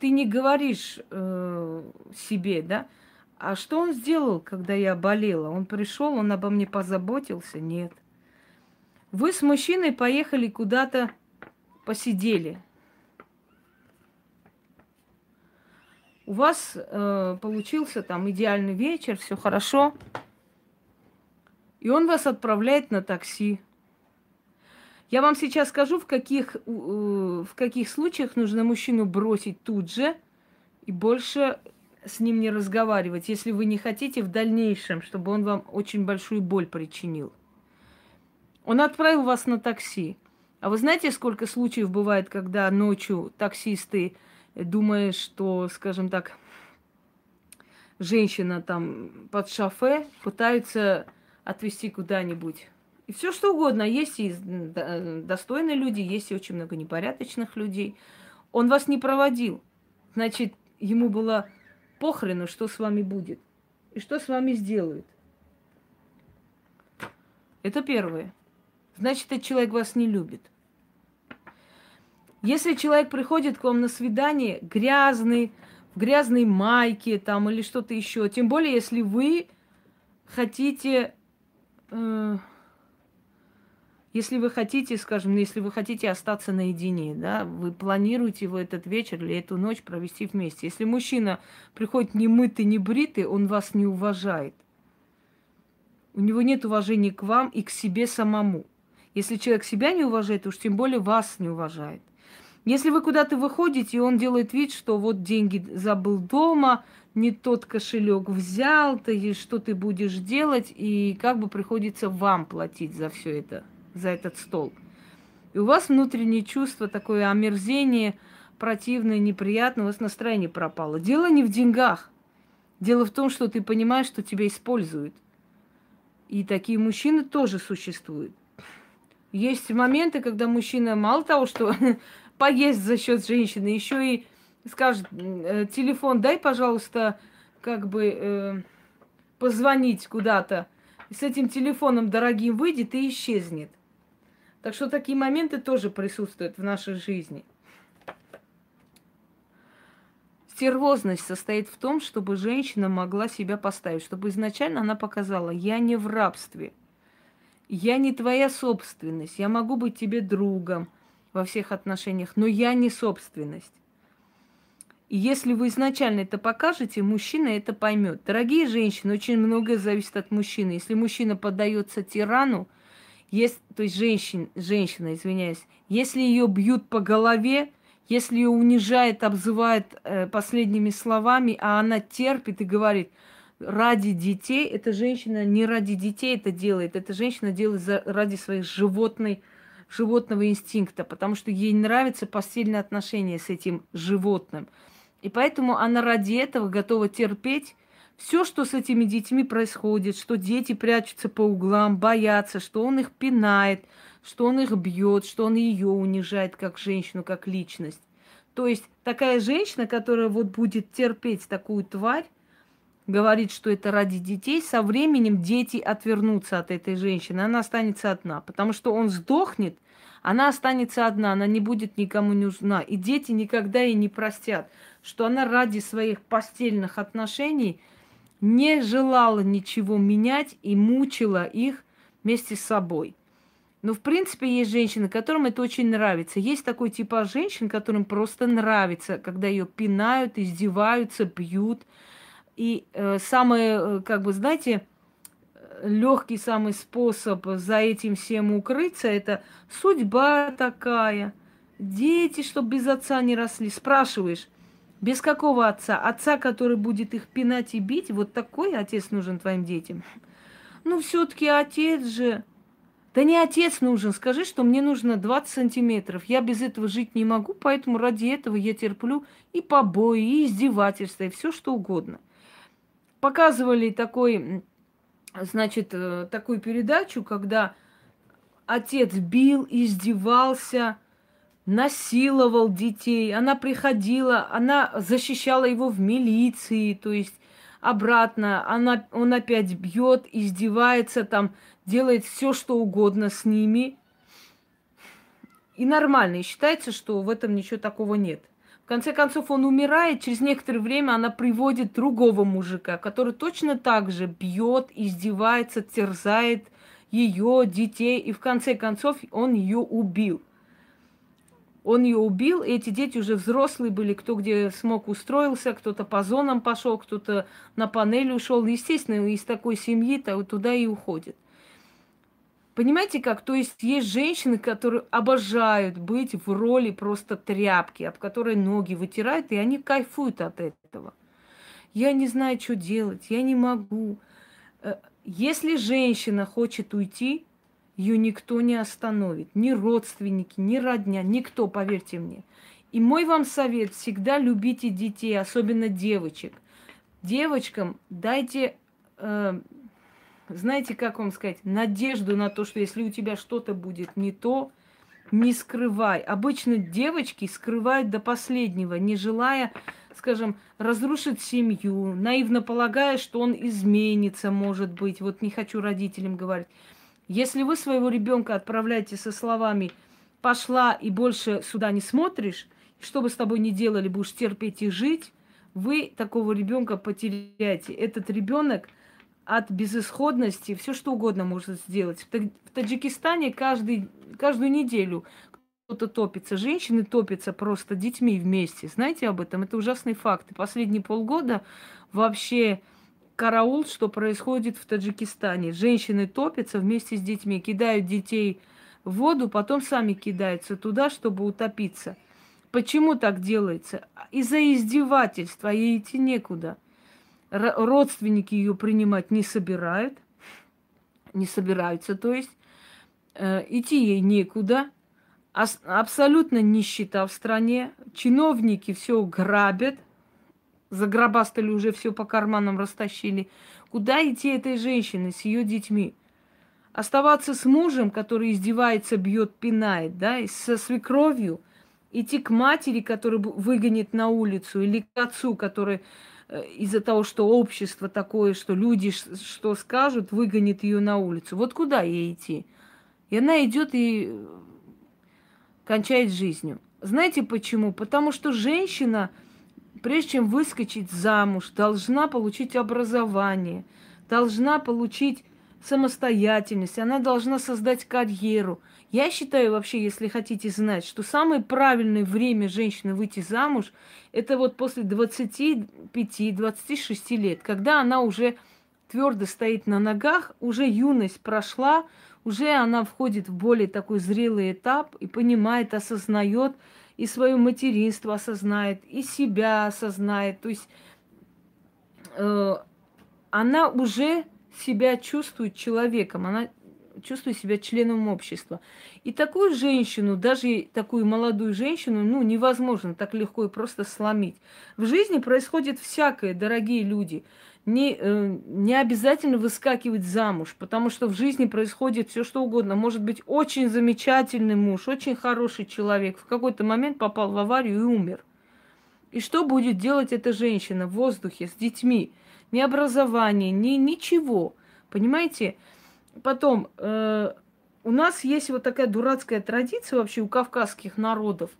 [SPEAKER 1] ты не говоришь э, себе, да, а что он сделал, когда я болела? Он пришел, он обо мне позаботился? Нет. Вы с мужчиной поехали куда-то, посидели. У вас э, получился там идеальный вечер, все хорошо. И он вас отправляет на такси. Я вам сейчас скажу, в каких, в каких случаях нужно мужчину бросить тут же и больше с ним не разговаривать, если вы не хотите в дальнейшем, чтобы он вам очень большую боль причинил. Он отправил вас на такси. А вы знаете, сколько случаев бывает, когда ночью таксисты, думая, что, скажем так, женщина там под шофе, пытаются отвезти куда-нибудь и все что угодно. Есть и достойные люди, есть и очень много непорядочных людей. Он вас не проводил. Значит, ему было похрену, что с вами будет. И что с вами сделают. Это первое. Значит, этот человек вас не любит. Если человек приходит к вам на свидание грязный, в грязной майке там или что-то еще, тем более, если вы хотите, э, если вы хотите, скажем, если вы хотите остаться наедине, да, вы планируете в этот вечер или эту ночь провести вместе. Если мужчина приходит не мытый, не бритый, он вас не уважает. У него нет уважения к вам и к себе самому. Если человек себя не уважает, уж тем более вас не уважает. Если вы куда-то выходите, и он делает вид, что вот деньги забыл дома, не тот кошелек взял, ты что ты будешь делать, и как бы приходится вам платить за все это за этот стол. И у вас внутреннее чувство, такое омерзение, противное, неприятное, у вас настроение пропало. Дело не в деньгах. Дело в том, что ты понимаешь, что тебя используют. И такие мужчины тоже существуют. Есть моменты, когда мужчина мало того, что поесть за счет женщины, еще и скажет, «Э, телефон дай, пожалуйста, как бы э, позвонить куда-то. С этим телефоном дорогим выйдет и исчезнет. Так что такие моменты тоже присутствуют в нашей жизни. Стервозность состоит в том, чтобы женщина могла себя поставить, чтобы изначально она показала, я не в рабстве, я не твоя собственность, я могу быть тебе другом во всех отношениях, но я не собственность. И если вы изначально это покажете, мужчина это поймет. Дорогие женщины, очень многое зависит от мужчины. Если мужчина поддается тирану, есть, то есть женщин, женщина, извиняюсь, если ее бьют по голове, если ее унижает, обзывает э, последними словами, а она терпит и говорит, ради детей, эта женщина не ради детей это делает, эта женщина делает за, ради своих животной, животного инстинкта, потому что ей нравится постельное отношение с этим животным. И поэтому она ради этого готова терпеть все, что с этими детьми происходит, что дети прячутся по углам, боятся, что он их пинает, что он их бьет, что он ее унижает как женщину, как личность. То есть такая женщина, которая вот будет терпеть такую тварь, говорит, что это ради детей, со временем дети отвернутся от этой женщины, она останется одна, потому что он сдохнет, она останется одна, она не будет никому нужна, и дети никогда ей не простят, что она ради своих постельных отношений – не желала ничего менять и мучила их вместе с собой. Но, в принципе, есть женщины, которым это очень нравится. Есть такой типа женщин, которым просто нравится, когда ее пинают, издеваются, бьют. И э, самое, э, как бы, знаете, легкий самый способ за этим всем укрыться, это судьба такая. Дети, чтобы без отца не росли. Спрашиваешь, без какого отца? Отца, который будет их пинать и бить? Вот такой отец нужен твоим детям. Ну, все-таки отец же. Да не отец нужен. Скажи, что мне нужно 20 сантиметров. Я без этого жить не могу, поэтому ради этого я терплю и побои, и издевательства, и все что угодно. Показывали такой, значит, э, такую передачу, когда отец бил, издевался, насиловал детей, она приходила, она защищала его в милиции, то есть обратно, она, он опять бьет, издевается, там, делает все, что угодно с ними. И нормально, и считается, что в этом ничего такого нет. В конце концов, он умирает, через некоторое время она приводит другого мужика, который точно так же бьет, издевается, терзает ее, детей, и в конце концов он ее убил. Он ее убил, и эти дети уже взрослые были, кто где смог устроился, кто-то по зонам пошел, кто-то на панели ушел. Естественно, из такой семьи-то вот туда и уходит. Понимаете как? То есть есть женщины, которые обожают быть в роли просто тряпки, об которой ноги вытирают, и они кайфуют от этого. Я не знаю, что делать, я не могу. Э, если женщина хочет уйти, ее никто не остановит. Ни родственники, ни родня, никто, поверьте мне. И мой вам совет, всегда любите детей, особенно девочек. Девочкам дайте, э, знаете, как вам сказать, надежду на то, что если у тебя что-то будет не то, не скрывай. Обычно девочки скрывают до последнего, не желая, скажем, разрушить семью, наивно полагая, что он изменится, может быть. Вот не хочу родителям говорить. Если вы своего ребенка отправляете со словами «пошла и больше сюда не смотришь», что бы с тобой ни делали, будешь терпеть и жить, вы такого ребенка потеряете. Этот ребенок от безысходности все что угодно может сделать. В Таджикистане каждый, каждую неделю кто-то топится. Женщины топятся просто детьми вместе. Знаете об этом? Это ужасный факт. И последние полгода вообще караул, что происходит в Таджикистане. Женщины топятся вместе с детьми, кидают детей в воду, потом сами кидаются туда, чтобы утопиться. Почему так делается? Из-за издевательства, ей идти некуда. Р- родственники ее принимать не собирают, не собираются, то есть э, идти ей некуда. Ас- абсолютно нищета в стране. Чиновники все грабят, загробастали уже все по карманам, растащили. Куда идти этой женщине с ее детьми? Оставаться с мужем, который издевается, бьет, пинает, да, и со свекровью – идти к матери, которая выгонит на улицу, или к отцу, который э, из-за того, что общество такое, что люди что скажут, выгонит ее на улицу. Вот куда ей идти? И она идет и э, кончает жизнью. Знаете почему? Потому что женщина, прежде чем выскочить замуж, должна получить образование, должна получить самостоятельность, она должна создать карьеру – я считаю вообще, если хотите знать, что самое правильное время женщины выйти замуж, это вот после 25-26 лет, когда она уже твердо стоит на ногах, уже юность прошла, уже она входит в более такой зрелый этап и понимает, осознает, и свое материнство осознает, и себя осознает. То есть э, она уже себя чувствует человеком, она чувствую себя членом общества. И такую женщину, даже такую молодую женщину, ну, невозможно так легко и просто сломить. В жизни происходит всякое, дорогие люди. Не, э, не обязательно выскакивать замуж, потому что в жизни происходит все что угодно. Может быть, очень замечательный муж, очень хороший человек, в какой-то момент попал в аварию и умер. И что будет делать эта женщина в воздухе с детьми? Ни образования, ни ничего. Понимаете? Потом, э, у нас есть вот такая дурацкая традиция вообще у кавказских народов.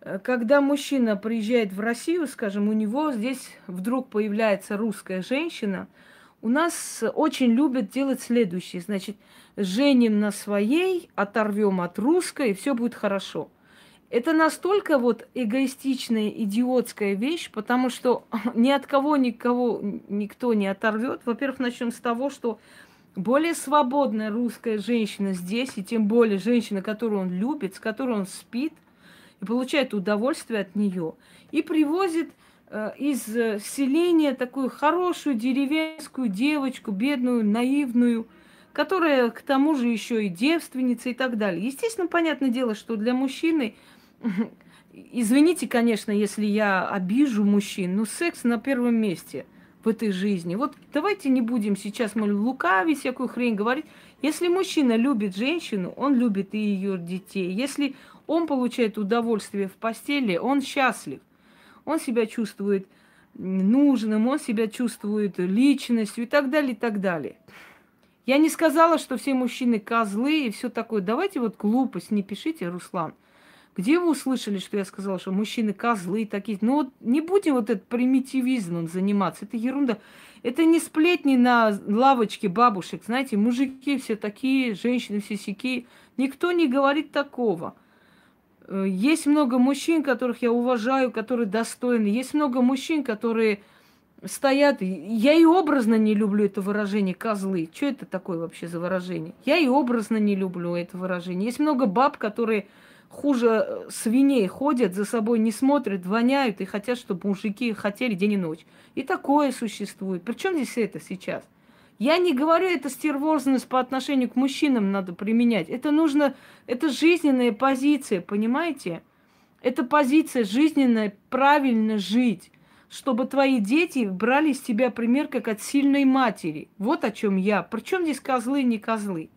[SPEAKER 1] Э, когда мужчина приезжает в Россию, скажем, у него здесь вдруг появляется русская женщина, у нас очень любят делать следующее. Значит, женим на своей, оторвем от русской, и все будет хорошо. Это настолько вот эгоистичная, идиотская вещь, потому что ни от кого никого никто не оторвет. Во-первых, начнем с того, что более свободная русская женщина здесь, и тем более женщина, которую он любит, с которой он спит, и получает удовольствие от нее, и привозит э, из э, селения такую хорошую деревенскую девочку, бедную, наивную, которая к тому же еще и девственница и так далее. Естественно, понятное дело, что для мужчины, извините, конечно, если я обижу мужчин, но секс на первом месте – в этой жизни. Вот давайте не будем сейчас мы лукавить, всякую хрень говорить. Если мужчина любит женщину, он любит и ее детей. Если он получает удовольствие в постели, он счастлив. Он себя чувствует нужным, он себя чувствует личностью и так далее, и так далее. Я не сказала, что все мужчины козлы и все такое. Давайте вот глупость не пишите, Руслан. Где вы услышали, что я сказала, что мужчины козлы такие? Ну вот не будем вот этот примитивизмом заниматься. Это ерунда. Это не сплетни на лавочке бабушек. Знаете, мужики все такие, женщины все сякие. Никто не говорит такого. Э, есть много мужчин, которых я уважаю, которые достойны. Есть много мужчин, которые стоят. Я и образно не люблю это выражение козлы. Что это такое вообще за выражение? Я и образно не люблю это выражение. Есть много баб, которые хуже э, свиней ходят, за собой не смотрят, воняют и хотят, чтобы мужики хотели день и ночь. И такое существует. Причем здесь это сейчас? Я не говорю, это стервозность по отношению к мужчинам надо применять. Это нужно, это жизненная позиция, понимаете? Это позиция жизненная, правильно жить, чтобы твои дети брали с тебя пример как от сильной матери. Вот о чем я. Причем здесь козлы, не козлы.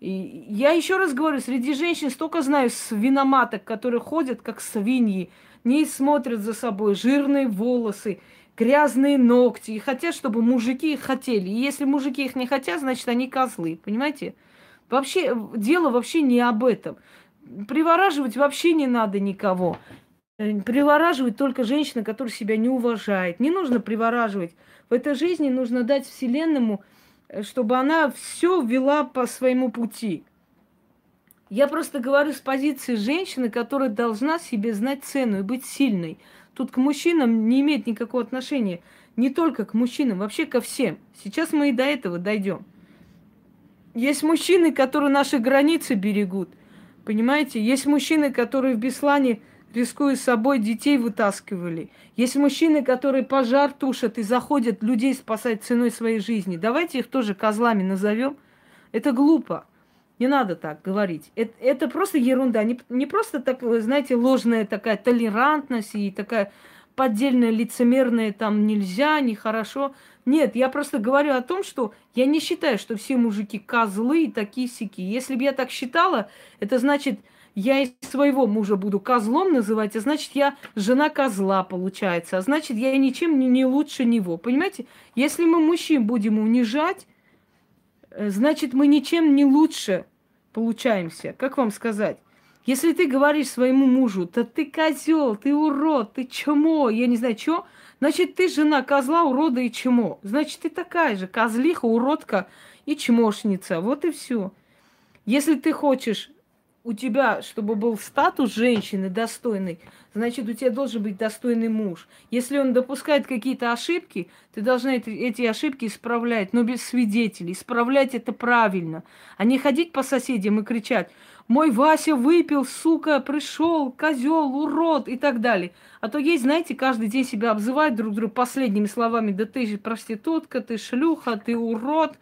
[SPEAKER 1] И я еще раз говорю, среди женщин столько знаю свиноматок, которые ходят как свиньи, не смотрят за собой, жирные волосы, грязные ногти, и хотят, чтобы мужики их хотели. И если мужики их не хотят, значит, они козлы, понимаете? Вообще, дело вообще не об этом. Привораживать вообще не надо никого. Э, привораживать только женщина, которая себя не уважает. Не нужно привораживать. В этой жизни нужно дать Вселенному, э, чтобы она все вела по своему пути. Я просто говорю с позиции женщины, которая должна себе знать цену и быть сильной. Тут к мужчинам не имеет никакого отношения. Не только к мужчинам, вообще ко всем. Сейчас мы и до этого дойдем. Есть мужчины, которые наши границы берегут. Понимаете? Есть мужчины, которые в Беслане рискуя собой, детей вытаскивали. Есть мужчины, которые пожар тушат и заходят людей спасать ценой своей жизни. Давайте их тоже козлами назовем. Это глупо. Не надо так говорить. Это, это просто ерунда. Не, не просто так, знаете, ложная такая толерантность и такая поддельная лицемерная там нельзя, нехорошо. Нет, я просто говорю о том, что я не считаю, что все мужики козлы и такие сики. Если бы я так считала, это значит, я и своего мужа буду козлом называть, а значит, я жена козла, получается. А значит, я ничем не, не лучше него. Понимаете? Если мы мужчин будем унижать, э, значит, мы ничем не лучше получаемся. Как вам сказать? Если ты говоришь своему мужу, да ты козел, ты урод, ты чмо, я не знаю, что, значит, ты жена козла, урода и чмо. Значит, ты такая же козлиха, уродка и чмошница. Вот и все. Если ты хочешь у тебя, чтобы был статус женщины достойный, значит, у тебя должен быть достойный муж. Если он допускает какие-то ошибки, ты должна эти, эти ошибки исправлять, но без свидетелей. Исправлять это правильно, а не ходить по соседям и кричать, мой Вася выпил, сука, пришел, козел, урод и так далее. А то есть, знаете, каждый день себя обзывают друг друга последними словами, да ты же проститутка, ты шлюха, ты урод.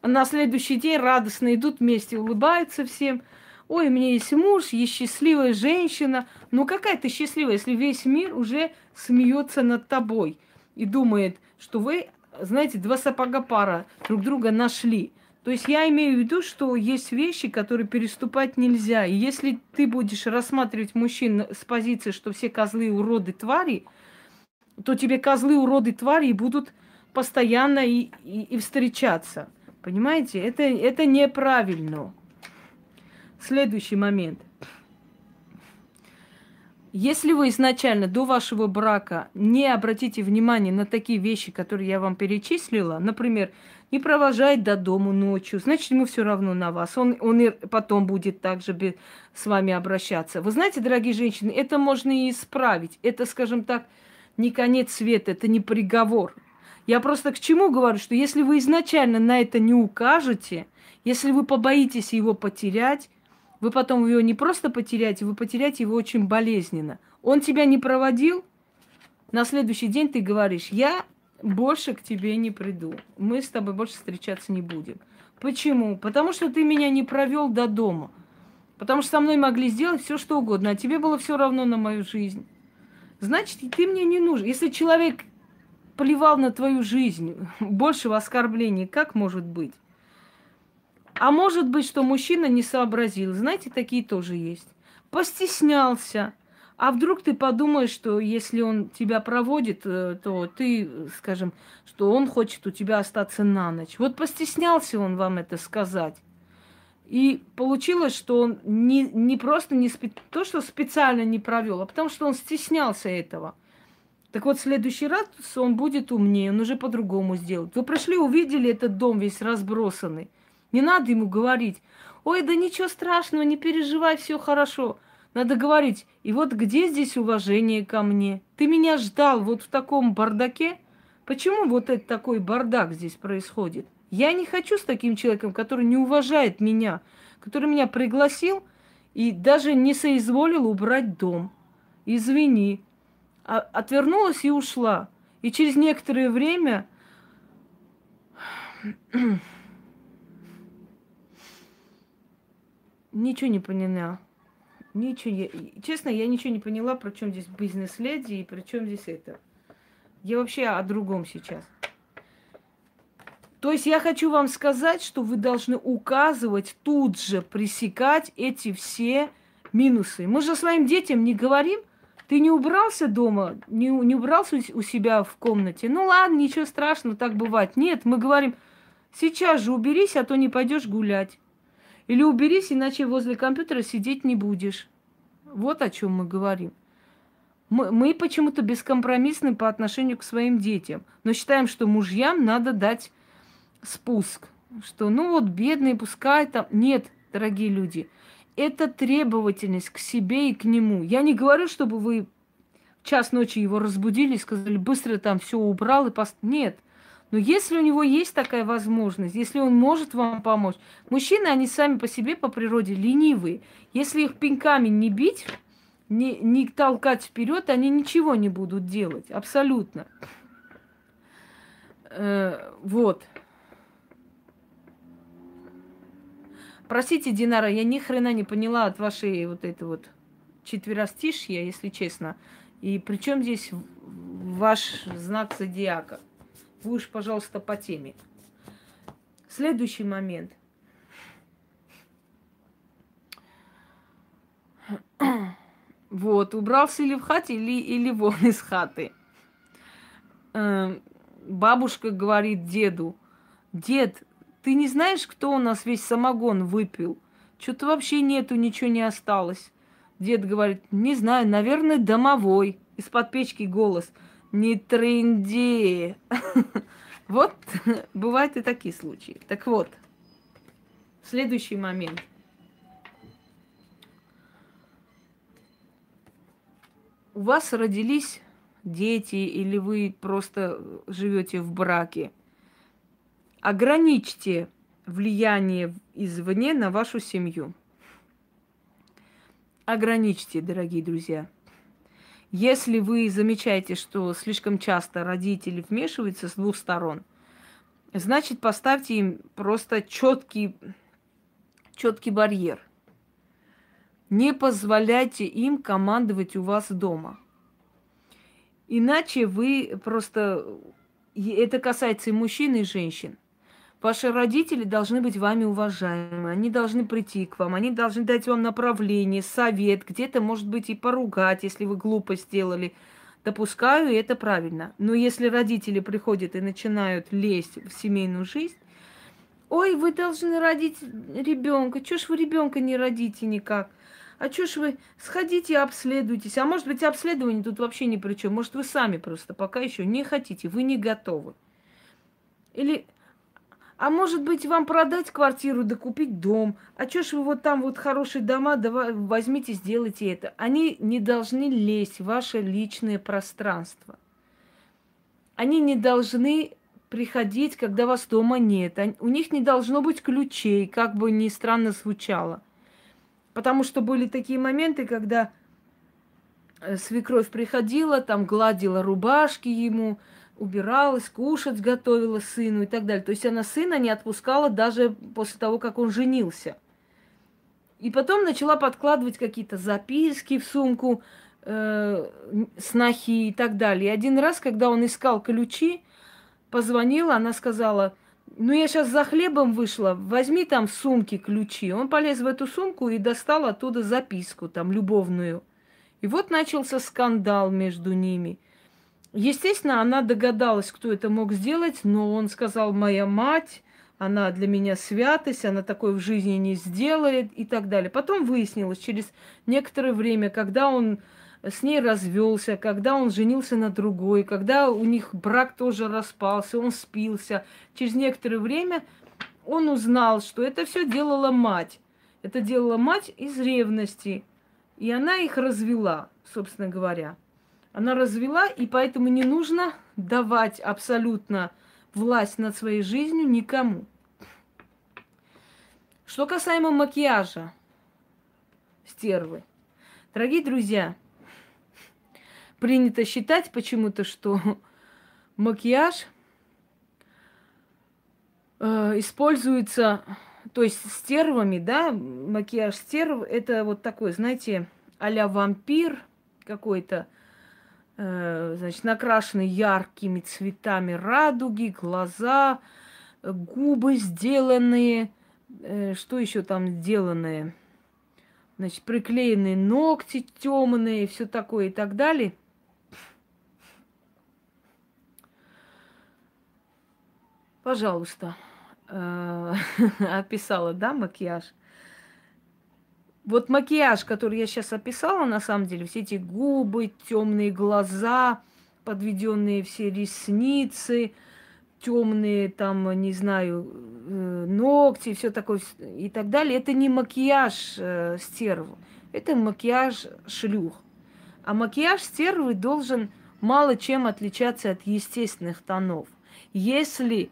[SPEAKER 1] А на следующий день радостно идут вместе, улыбаются всем – ой, у меня есть муж, есть счастливая женщина. Ну какая ты счастливая, если весь мир уже смеется над тобой и думает, что вы, знаете, два сапога пара друг друга нашли. То есть я имею в виду, что есть вещи, которые переступать нельзя. И если ты будешь рассматривать мужчин с позиции, что все козлы уроды твари, то тебе козлы уроды твари будут постоянно и, и, и встречаться. Понимаете? Это, это неправильно. Следующий момент. Если вы изначально до вашего брака не обратите внимание на такие вещи, которые я вам перечислила, например, не провожает до дому ночью, значит, ему все равно на вас. Он, он и потом будет также с вами обращаться. Вы знаете, дорогие женщины, это можно и исправить. Это, скажем так, не конец света, это не приговор. Я просто к чему говорю, что если вы изначально на это не укажете, если вы побоитесь его потерять, вы потом его не просто потеряете, вы потеряете его очень болезненно. Он тебя не проводил, на следующий день ты говоришь, я больше к тебе не приду. Мы с тобой больше встречаться не будем. Почему? Потому что ты меня не провел до дома. Потому что со мной могли сделать все, что угодно, а тебе было все равно на мою жизнь. Значит, ты мне не нужен. Если человек плевал на твою жизнь, большего оскорбления, как может быть? А может быть, что мужчина не сообразил. Знаете, такие тоже есть. Постеснялся. А вдруг ты подумаешь, что если он тебя проводит, э, то ты, скажем, что он хочет у тебя остаться на ночь. Вот постеснялся он вам это сказать. И получилось, что он не, не просто не спе... то, что специально не провел, а потому что он стеснялся этого. Так вот, в следующий раз он будет умнее, он уже по-другому сделает. Вы пришли, увидели этот дом весь разбросанный. Не надо ему говорить, ой, да ничего страшного, не переживай, все хорошо. Надо говорить, и вот где здесь уважение ко мне? Ты меня ждал вот в таком бардаке? Почему вот этот такой бардак здесь происходит? Я не хочу с таким человеком, который не уважает меня, который меня пригласил и даже не соизволил убрать дом. Извини. А, отвернулась и ушла. И через некоторое время Ничего не поняла. Ничего не... Честно, я ничего не поняла, про чем здесь бизнес-леди и при чем здесь это. Я вообще о другом сейчас. То есть я хочу вам сказать, что вы должны указывать, тут же пресекать эти все минусы. Мы же своим детям не говорим, ты не убрался дома, не, не убрался у себя в комнате. Ну ладно, ничего страшного, так бывает. Нет, мы говорим, сейчас же уберись, а то не пойдешь гулять. Или уберись, иначе возле компьютера сидеть не будешь. Вот о чем мы говорим. Мы, мы почему-то бескомпромиссны по отношению к своим детям, но считаем, что мужьям надо дать спуск. Что ну вот бедный, пускай там. Нет, дорогие люди, это требовательность к себе и к нему. Я не говорю, чтобы вы час ночи его разбудили и сказали, быстро там все убрал и пост... Нет. Но если у него есть такая возможность, если он может вам помочь, мужчины, они сами по себе по природе ленивые. Если их пинками не бить, не, не толкать вперед, они ничего не будут делать. Абсолютно. Э, вот. Простите, Динара, я ни хрена не поняла от вашей вот этой вот четверостишья, если честно. И при чем здесь ваш знак зодиака? Вы уж, пожалуйста, по теме. Следующий момент. Вот, убрался или в хате, или, или вон из хаты. Эм, бабушка говорит деду, дед, ты не знаешь, кто у нас весь самогон выпил? Что-то вообще нету, ничего не осталось. Дед говорит, не знаю, наверное, домовой. Из-под печки голос. Не тренди. Вот, бывают и такие случаи. Так вот, следующий момент. У вас родились дети или вы просто живете в браке. Ограничьте влияние извне на вашу семью. Ограничьте, дорогие друзья. Если вы замечаете, что слишком часто родители вмешиваются с двух сторон, значит поставьте им просто четкий, четкий барьер. Не позволяйте им командовать у вас дома. Иначе вы просто... Это касается и мужчин, и женщин. Ваши родители должны быть вами уважаемы, они должны прийти к вам, они должны дать вам направление, совет, где-то, может быть, и поругать, если вы глупо сделали. Допускаю, и это правильно. Но если родители приходят и начинают лезть в семейную жизнь, ой, вы должны родить ребенка, чё ж вы ребенка не родите никак? А чё ж вы сходите и обследуйтесь? А может быть, обследование тут вообще ни при чем. Может, вы сами просто пока еще не хотите, вы не готовы. Или а может быть, вам продать квартиру, да дом? А что ж вы вот там вот хорошие дома, давай, возьмите, сделайте это. Они не должны лезть в ваше личное пространство. Они не должны приходить, когда вас дома нет. У них не должно быть ключей, как бы ни странно звучало. Потому что были такие моменты, когда э, свекровь приходила, там гладила рубашки ему, убиралась, кушать готовила сыну и так далее. То есть она сына не отпускала даже после того, как он женился. И потом начала подкладывать какие-то записки в сумку, э, снохи и так далее. И один раз, когда он искал ключи, позвонила, она сказала, ну я сейчас за хлебом вышла, возьми там сумке ключи. Он полез в эту сумку и достал оттуда записку, там, любовную. И вот начался скандал между ними – Естественно, она догадалась, кто это мог сделать, но он сказал, моя мать, она для меня святость, она такое в жизни не сделает и так далее. Потом выяснилось через некоторое время, когда он с ней развелся, когда он женился на другой, когда у них брак тоже распался, он спился. Через некоторое время он узнал, что это все делала мать. Это делала мать из ревности. И она их развела, собственно говоря она развела, и поэтому не нужно давать абсолютно власть над своей жизнью никому. Что касаемо макияжа стервы. Дорогие друзья, принято считать почему-то, что макияж э, используется, то есть стервами, да, макияж стерв, это вот такой, знаете, а вампир какой-то, значит, накрашены яркими цветами радуги, глаза, губы сделанные, э, что еще там сделанное, значит, приклеенные ногти темные, все такое и так далее. Пожалуйста, э, описала, да, макияж. Вот макияж, который я сейчас описала, на самом деле, все эти губы, темные глаза, подведенные все ресницы, темные там, не знаю, э, ногти, все такое и так далее, это не макияж э, стерву, это макияж шлюх. А макияж стервы должен мало чем отличаться от естественных тонов. Если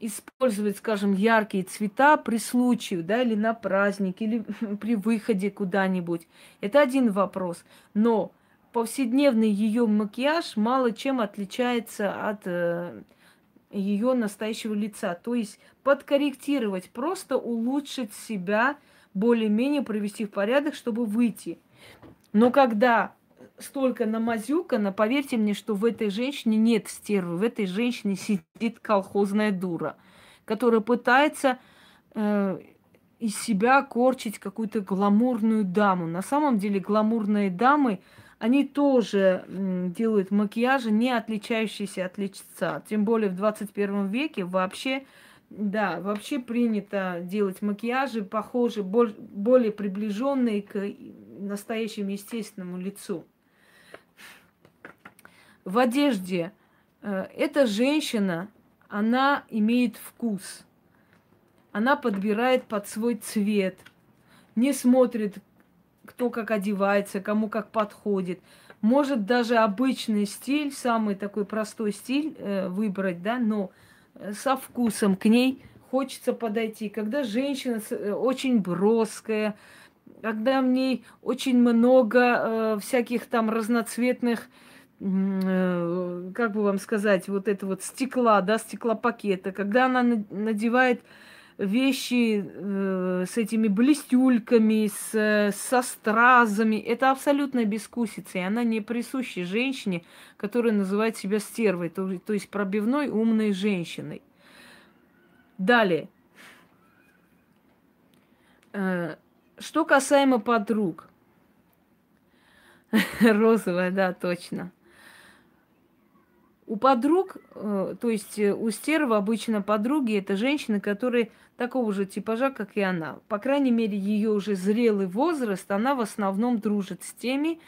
[SPEAKER 1] использовать, скажем, яркие цвета при случае, да, или на праздник, или при выходе куда-нибудь. Это один вопрос. Но повседневный ее макияж мало чем отличается от э, ее настоящего лица. То есть подкорректировать, просто улучшить себя, более-менее привести в порядок, чтобы выйти. Но когда столько намазюкано, поверьте мне, что в этой женщине нет стервы, в этой женщине сидит колхозная дура, которая пытается э, из себя корчить какую-то гламурную даму. На самом деле гламурные дамы, они тоже э, делают макияжи, не отличающиеся от лица. Тем более в 21 веке вообще, да, вообще принято делать макияжи, похожие, более приближенные к настоящему естественному лицу в одежде э, эта женщина, она имеет вкус. Она подбирает под свой цвет, не смотрит, кто как одевается, кому как подходит. Может даже обычный стиль, самый такой простой стиль э, выбрать, да, но э, со вкусом к ней хочется подойти. Когда женщина очень броская, когда в ней очень много э, всяких там разноцветных как бы вам сказать, вот это вот стекла, да, стеклопакета, когда она надевает вещи э, с этими блестюльками, с, со стразами, это абсолютно бескусица, и она не присуща женщине, которая называет себя стервой, то, то есть пробивной умной женщиной. Далее. Э, что касаемо подруг. Розовая, да, точно. У подруг, э, то есть э, у стерва обычно подруги это женщины, которые такого же типажа, как и она. По крайней мере, ее уже зрелый возраст, она в основном дружит с теми,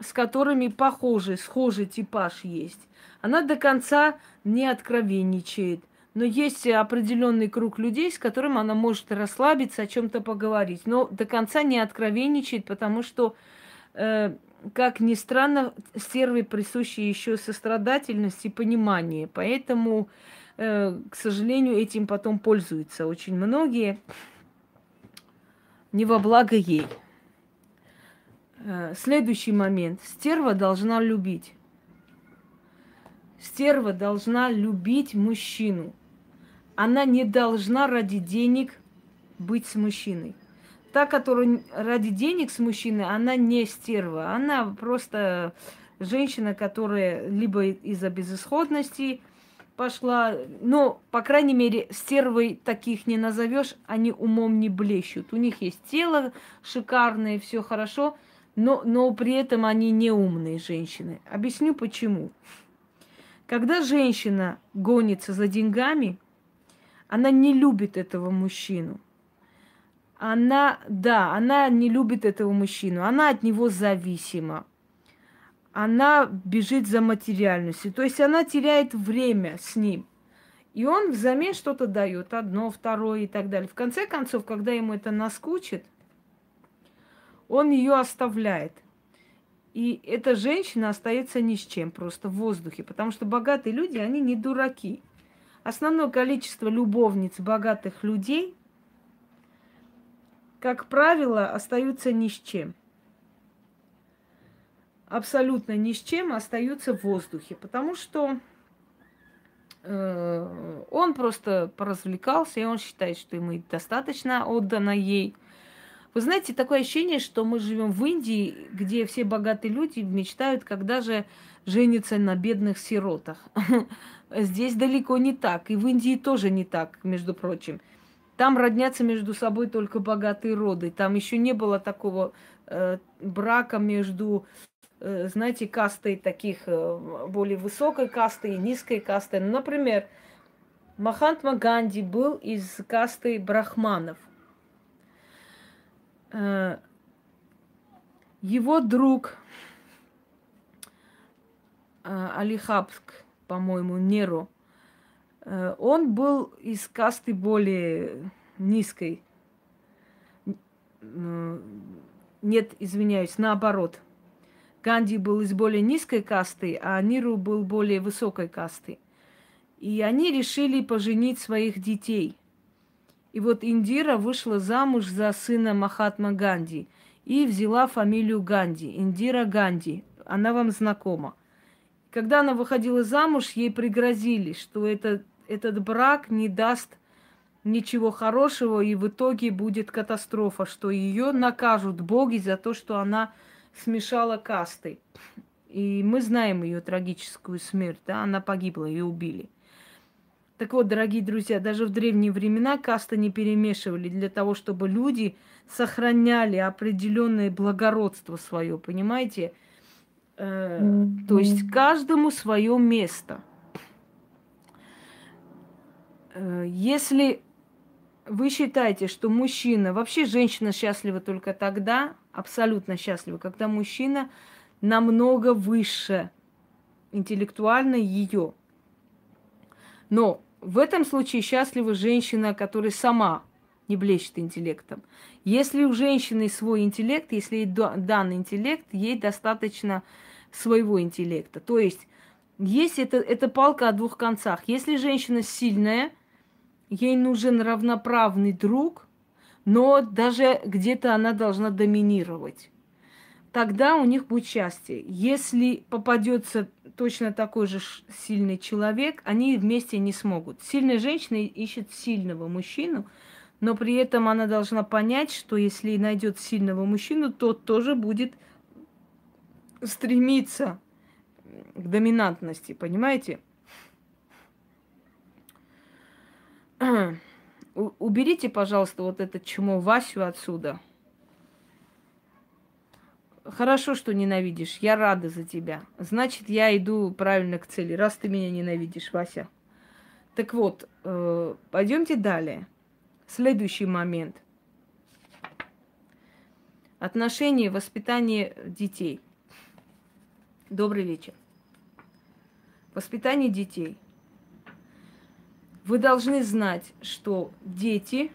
[SPEAKER 1] с которыми похожий, схожий типаж есть. Она до конца не откровенничает, но есть определенный круг людей, с которым она может расслабиться, о чем-то поговорить, но до конца не откровенничает, потому что э, как ни странно, стерве присущи еще сострадательность и понимание. Поэтому, э, к сожалению, этим потом пользуются очень многие. Не во благо ей. Э, следующий момент. Стерва должна любить. Стерва должна любить мужчину. Она не должна ради денег быть с мужчиной та, которая ради денег с мужчиной, она не стерва. Она просто женщина, которая либо из-за безысходности пошла, но, по крайней мере, стервой таких не назовешь, они умом не блещут. У них есть тело шикарное, все хорошо, но, но при этом они не умные женщины. Объясню почему. Когда женщина гонится за деньгами, она не любит этого мужчину она, да, она не любит этого мужчину, она от него зависима. Она бежит за материальностью. То есть она теряет время с ним. И он взамен что-то дает, одно, второе и так далее. В конце концов, когда ему это наскучит, он ее оставляет. И эта женщина остается ни с чем, просто в воздухе. Потому что богатые люди, они не дураки. Основное количество любовниц богатых людей – как правило, остаются ни с чем. Абсолютно ни с чем остаются в воздухе, потому что э, он просто поразвлекался, и он считает, что ему достаточно отдано ей. Вы знаете, такое ощущение, что мы живем в Индии, где все богатые люди мечтают, когда же женятся на бедных сиротах. Здесь далеко не так. И в Индии тоже не так, между прочим. Там роднятся между собой только богатые роды. Там еще не было такого э, брака между, э, знаете, кастой таких э, более высокой касты и низкой касты. Ну, например, Махантма Ганди был из касты брахманов. Э, его друг э, Алихабск, по-моему, Неро, э, он был из касты более низкой. Нет, извиняюсь, наоборот. Ганди был из более низкой касты, а Ниру был более высокой касты. И они решили поженить своих детей. И вот Индира вышла замуж за сына Махатма Ганди и взяла фамилию Ганди, Индира Ганди. Она вам знакома. Когда она выходила замуж, ей пригрозили, что это, этот брак не даст ничего хорошего, и в итоге будет катастрофа, что ее накажут боги за то, что она смешала касты. И мы знаем ее трагическую смерть, да, она погибла, ее убили. Так вот, дорогие друзья, даже в древние времена касты не перемешивали для того, чтобы люди сохраняли определенное благородство свое, понимаете? Э, mm-hmm. То есть каждому свое место. Э, если вы считаете, что мужчина, вообще женщина счастлива только тогда, абсолютно счастлива, когда мужчина намного выше интеллектуально ее. Но в этом случае счастлива женщина, которая сама не блещет интеллектом. Если у женщины свой интеллект, если ей дан интеллект, ей достаточно своего интеллекта. То есть есть это, это палка о двух концах. Если женщина сильная, ей нужен равноправный друг, но даже где-то она должна доминировать. Тогда у них будет счастье. Если попадется точно такой же сильный человек, они вместе не смогут. Сильная женщина ищет сильного мужчину, но при этом она должна понять, что если найдет сильного мужчину, тот тоже будет стремиться к доминантности, понимаете? Уберите, пожалуйста, вот это чмо Васю отсюда. Хорошо, что ненавидишь. Я рада за тебя. Значит, я иду правильно к цели, раз ты меня ненавидишь, Вася. Так вот, э, пойдемте далее. Следующий момент. Отношения, воспитание детей. Добрый вечер. Воспитание детей. Вы должны знать, что дети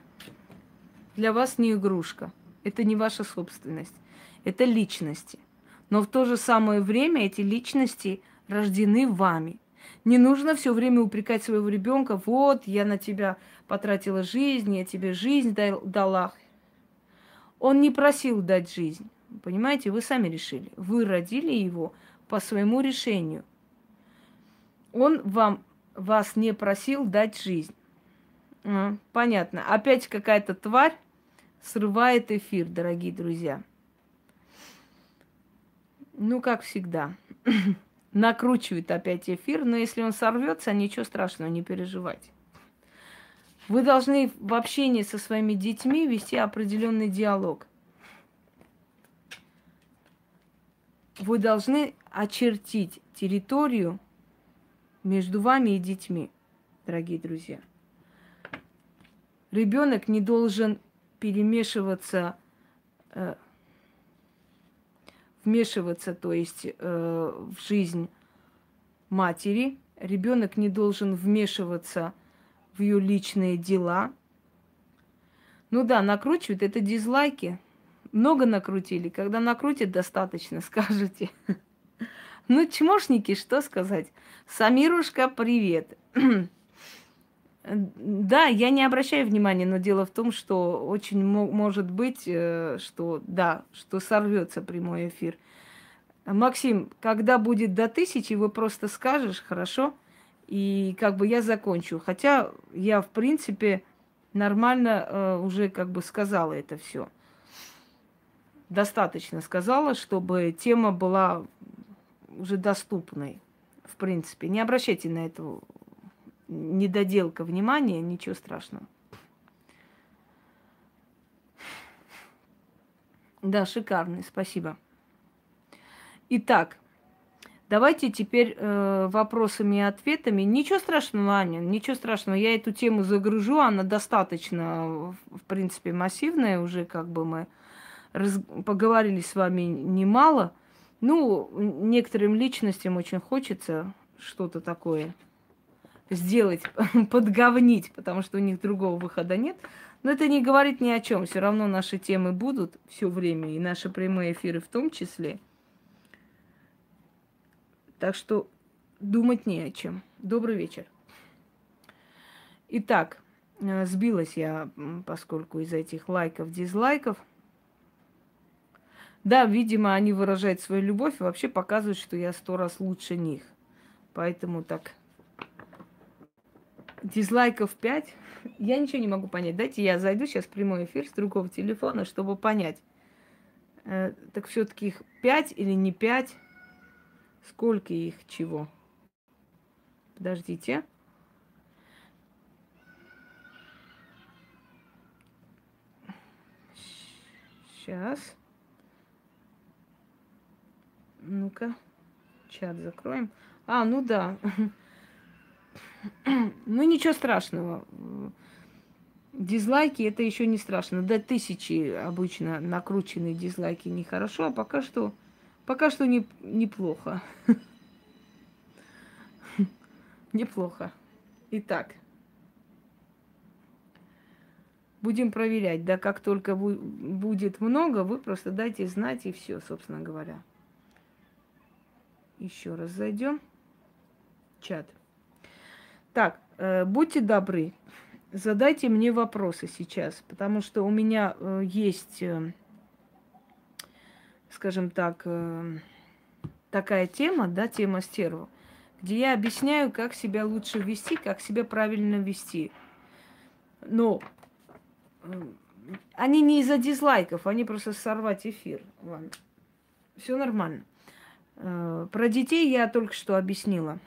[SPEAKER 1] для вас не игрушка. Это не ваша собственность это личности. Но в то же самое время эти личности рождены вами. Не нужно все время упрекать своего ребенка, вот, я на тебя потратила жизнь, я тебе жизнь дала. Он не просил дать жизнь. Понимаете, вы сами решили. Вы родили его по своему решению. Он вам, вас не просил дать жизнь. Понятно. Опять какая-то тварь срывает эфир, дорогие друзья. Ну, как всегда. Накручивает опять эфир, но если он сорвется, ничего страшного, не переживайте. Вы должны в общении со своими детьми вести определенный диалог. Вы должны очертить территорию между вами и детьми, дорогие друзья. Ребенок не должен перемешиваться э, вмешиваться, то есть э, в жизнь матери. Ребенок не должен вмешиваться в ее личные дела. Ну да, накручивают это дизлайки. Много накрутили. Когда накрутят, достаточно, скажете. Ну, чмошники, что сказать? Самирушка, привет. Да, я не обращаю внимания, но дело в том, что очень может быть, э, что да, что сорвется прямой эфир. Максим, когда будет до тысячи, вы просто скажешь, хорошо? И как бы я закончу. Хотя я, в принципе, нормально э, уже как бы сказала это все. Достаточно сказала, чтобы тема была уже доступной. В принципе, не обращайте на это недоделка внимания, ничего страшного. Да, шикарный, спасибо. Итак, давайте теперь э, вопросами и ответами. Ничего страшного, Аня, ничего страшного. Я эту тему загружу, она достаточно, в принципе, массивная уже, как бы мы раз... поговорили с вами немало. Ну, некоторым личностям очень хочется что-то такое сделать, подговнить, потому что у них другого выхода нет. Но это не говорит ни о чем. Все равно наши темы будут все время, и наши прямые эфиры в том числе. Так что думать не о чем. Добрый вечер. Итак, э, сбилась я, поскольку из этих лайков, дизлайков. Да, видимо, они выражают свою любовь и вообще показывают, что я сто раз лучше них. Поэтому так дизлайков 5. Я ничего не могу понять. Дайте я зайду сейчас в прямой эфир с другого телефона, чтобы понять. Э, так все-таки их 5 или не 5? Сколько их чего? Подождите. Сейчас. Ну-ка. Чат закроем. А, ну да. Ну, ничего страшного. Дизлайки это еще не страшно. До тысячи обычно накрученные дизлайки нехорошо, а пока что, пока что не, неплохо. Неплохо. Итак, будем проверять. Да, как только будет много, вы просто дайте знать и все, собственно говоря. Еще раз зайдем. Чат. Так, э, будьте добры, задайте мне вопросы сейчас, потому что у меня э, есть, э, скажем так, э, такая тема, да, тема стерва, где я объясняю, как себя лучше вести, как себя правильно вести. Но э, они не из-за дизлайков, они просто сорвать эфир. Ладно. Все нормально. Э, про детей я только что объяснила.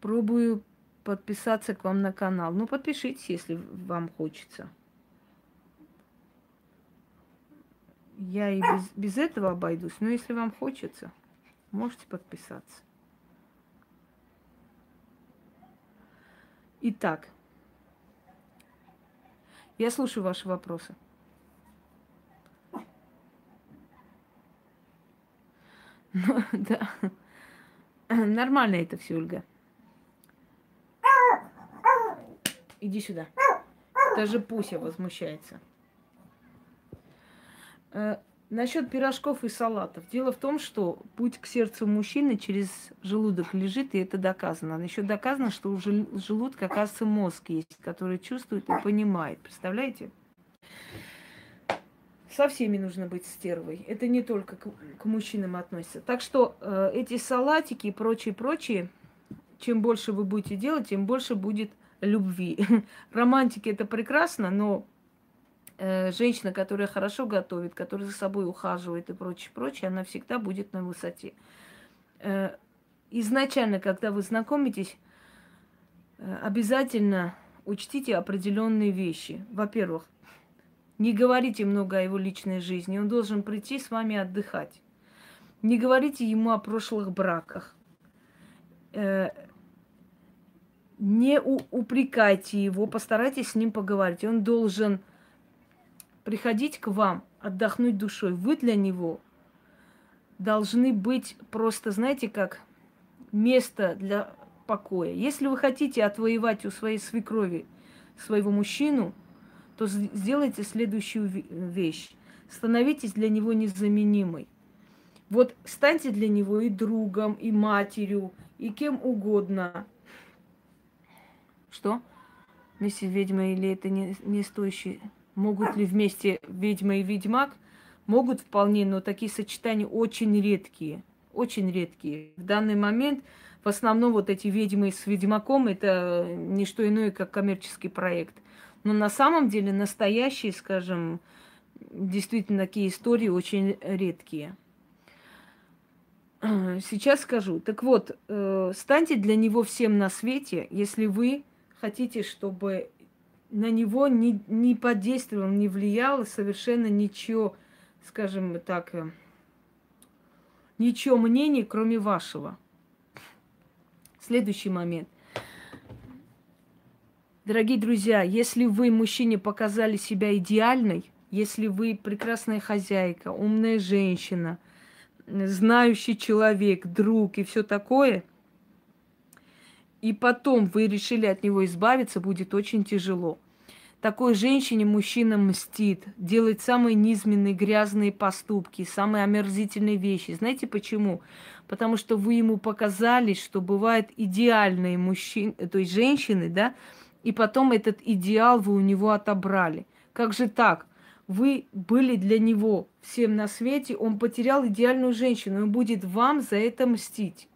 [SPEAKER 1] Пробую подписаться к вам на канал. Ну, подпишитесь, если вам хочется. Я и без, без этого обойдусь, но если вам хочется, можете подписаться. Итак, я слушаю ваши вопросы. Ну, да. Нормально это все, Ольга. Иди сюда. Даже Пуся возмущается. Э, насчет пирожков и салатов. Дело в том, что путь к сердцу мужчины через желудок лежит, и это доказано. Еще доказано, что у желудка, оказывается, мозг есть, который чувствует и понимает. Представляете? Со всеми нужно быть стервой. Это не только к, к мужчинам относится. Так что э, эти салатики и прочие, прочие, чем больше вы будете делать, тем больше будет любви. Романтики это прекрасно, но э, женщина, которая хорошо готовит, которая за собой ухаживает и прочее, прочее, она всегда будет на высоте. Э, изначально, когда вы знакомитесь, э, обязательно учтите определенные вещи. Во-первых, не говорите много о его личной жизни, он должен прийти с вами отдыхать. Не говорите ему о прошлых браках э, не упрекайте его, постарайтесь с ним поговорить. Он должен приходить к вам, отдохнуть душой. Вы для него должны быть просто, знаете, как место для покоя. Если вы хотите отвоевать у своей свекрови своего мужчину, то сделайте следующую вещь. Становитесь для него незаменимой. Вот станьте для него и другом, и матерью, и кем угодно – что? Вместе с ведьмой или это не, не стоящие? Могут ли вместе ведьма и ведьмак? Могут вполне, но такие сочетания очень редкие. Очень редкие. В данный момент в основном вот эти ведьмы с ведьмаком это не что иное, как коммерческий проект. Но на самом деле настоящие, скажем, действительно такие истории очень редкие. Сейчас скажу. Так вот, э, станьте для него всем на свете, если вы хотите, чтобы на него не, не подействовал, не влияло совершенно ничего, скажем так, э, ничего мнения, кроме вашего. Следующий момент. Дорогие друзья, если вы мужчине показали себя идеальной, если вы прекрасная хозяйка, умная женщина, знающий человек, друг и все такое, и потом вы решили от него избавиться, будет очень тяжело. Такой женщине мужчина мстит, делает самые низменные грязные поступки, самые омерзительные вещи. Знаете почему? Потому что вы ему показали, что бывают идеальные мужчины, то есть женщины, да, и потом этот идеал вы у него отобрали. Как же так? Вы были для него всем на свете, он потерял идеальную женщину, он будет вам за это мстить.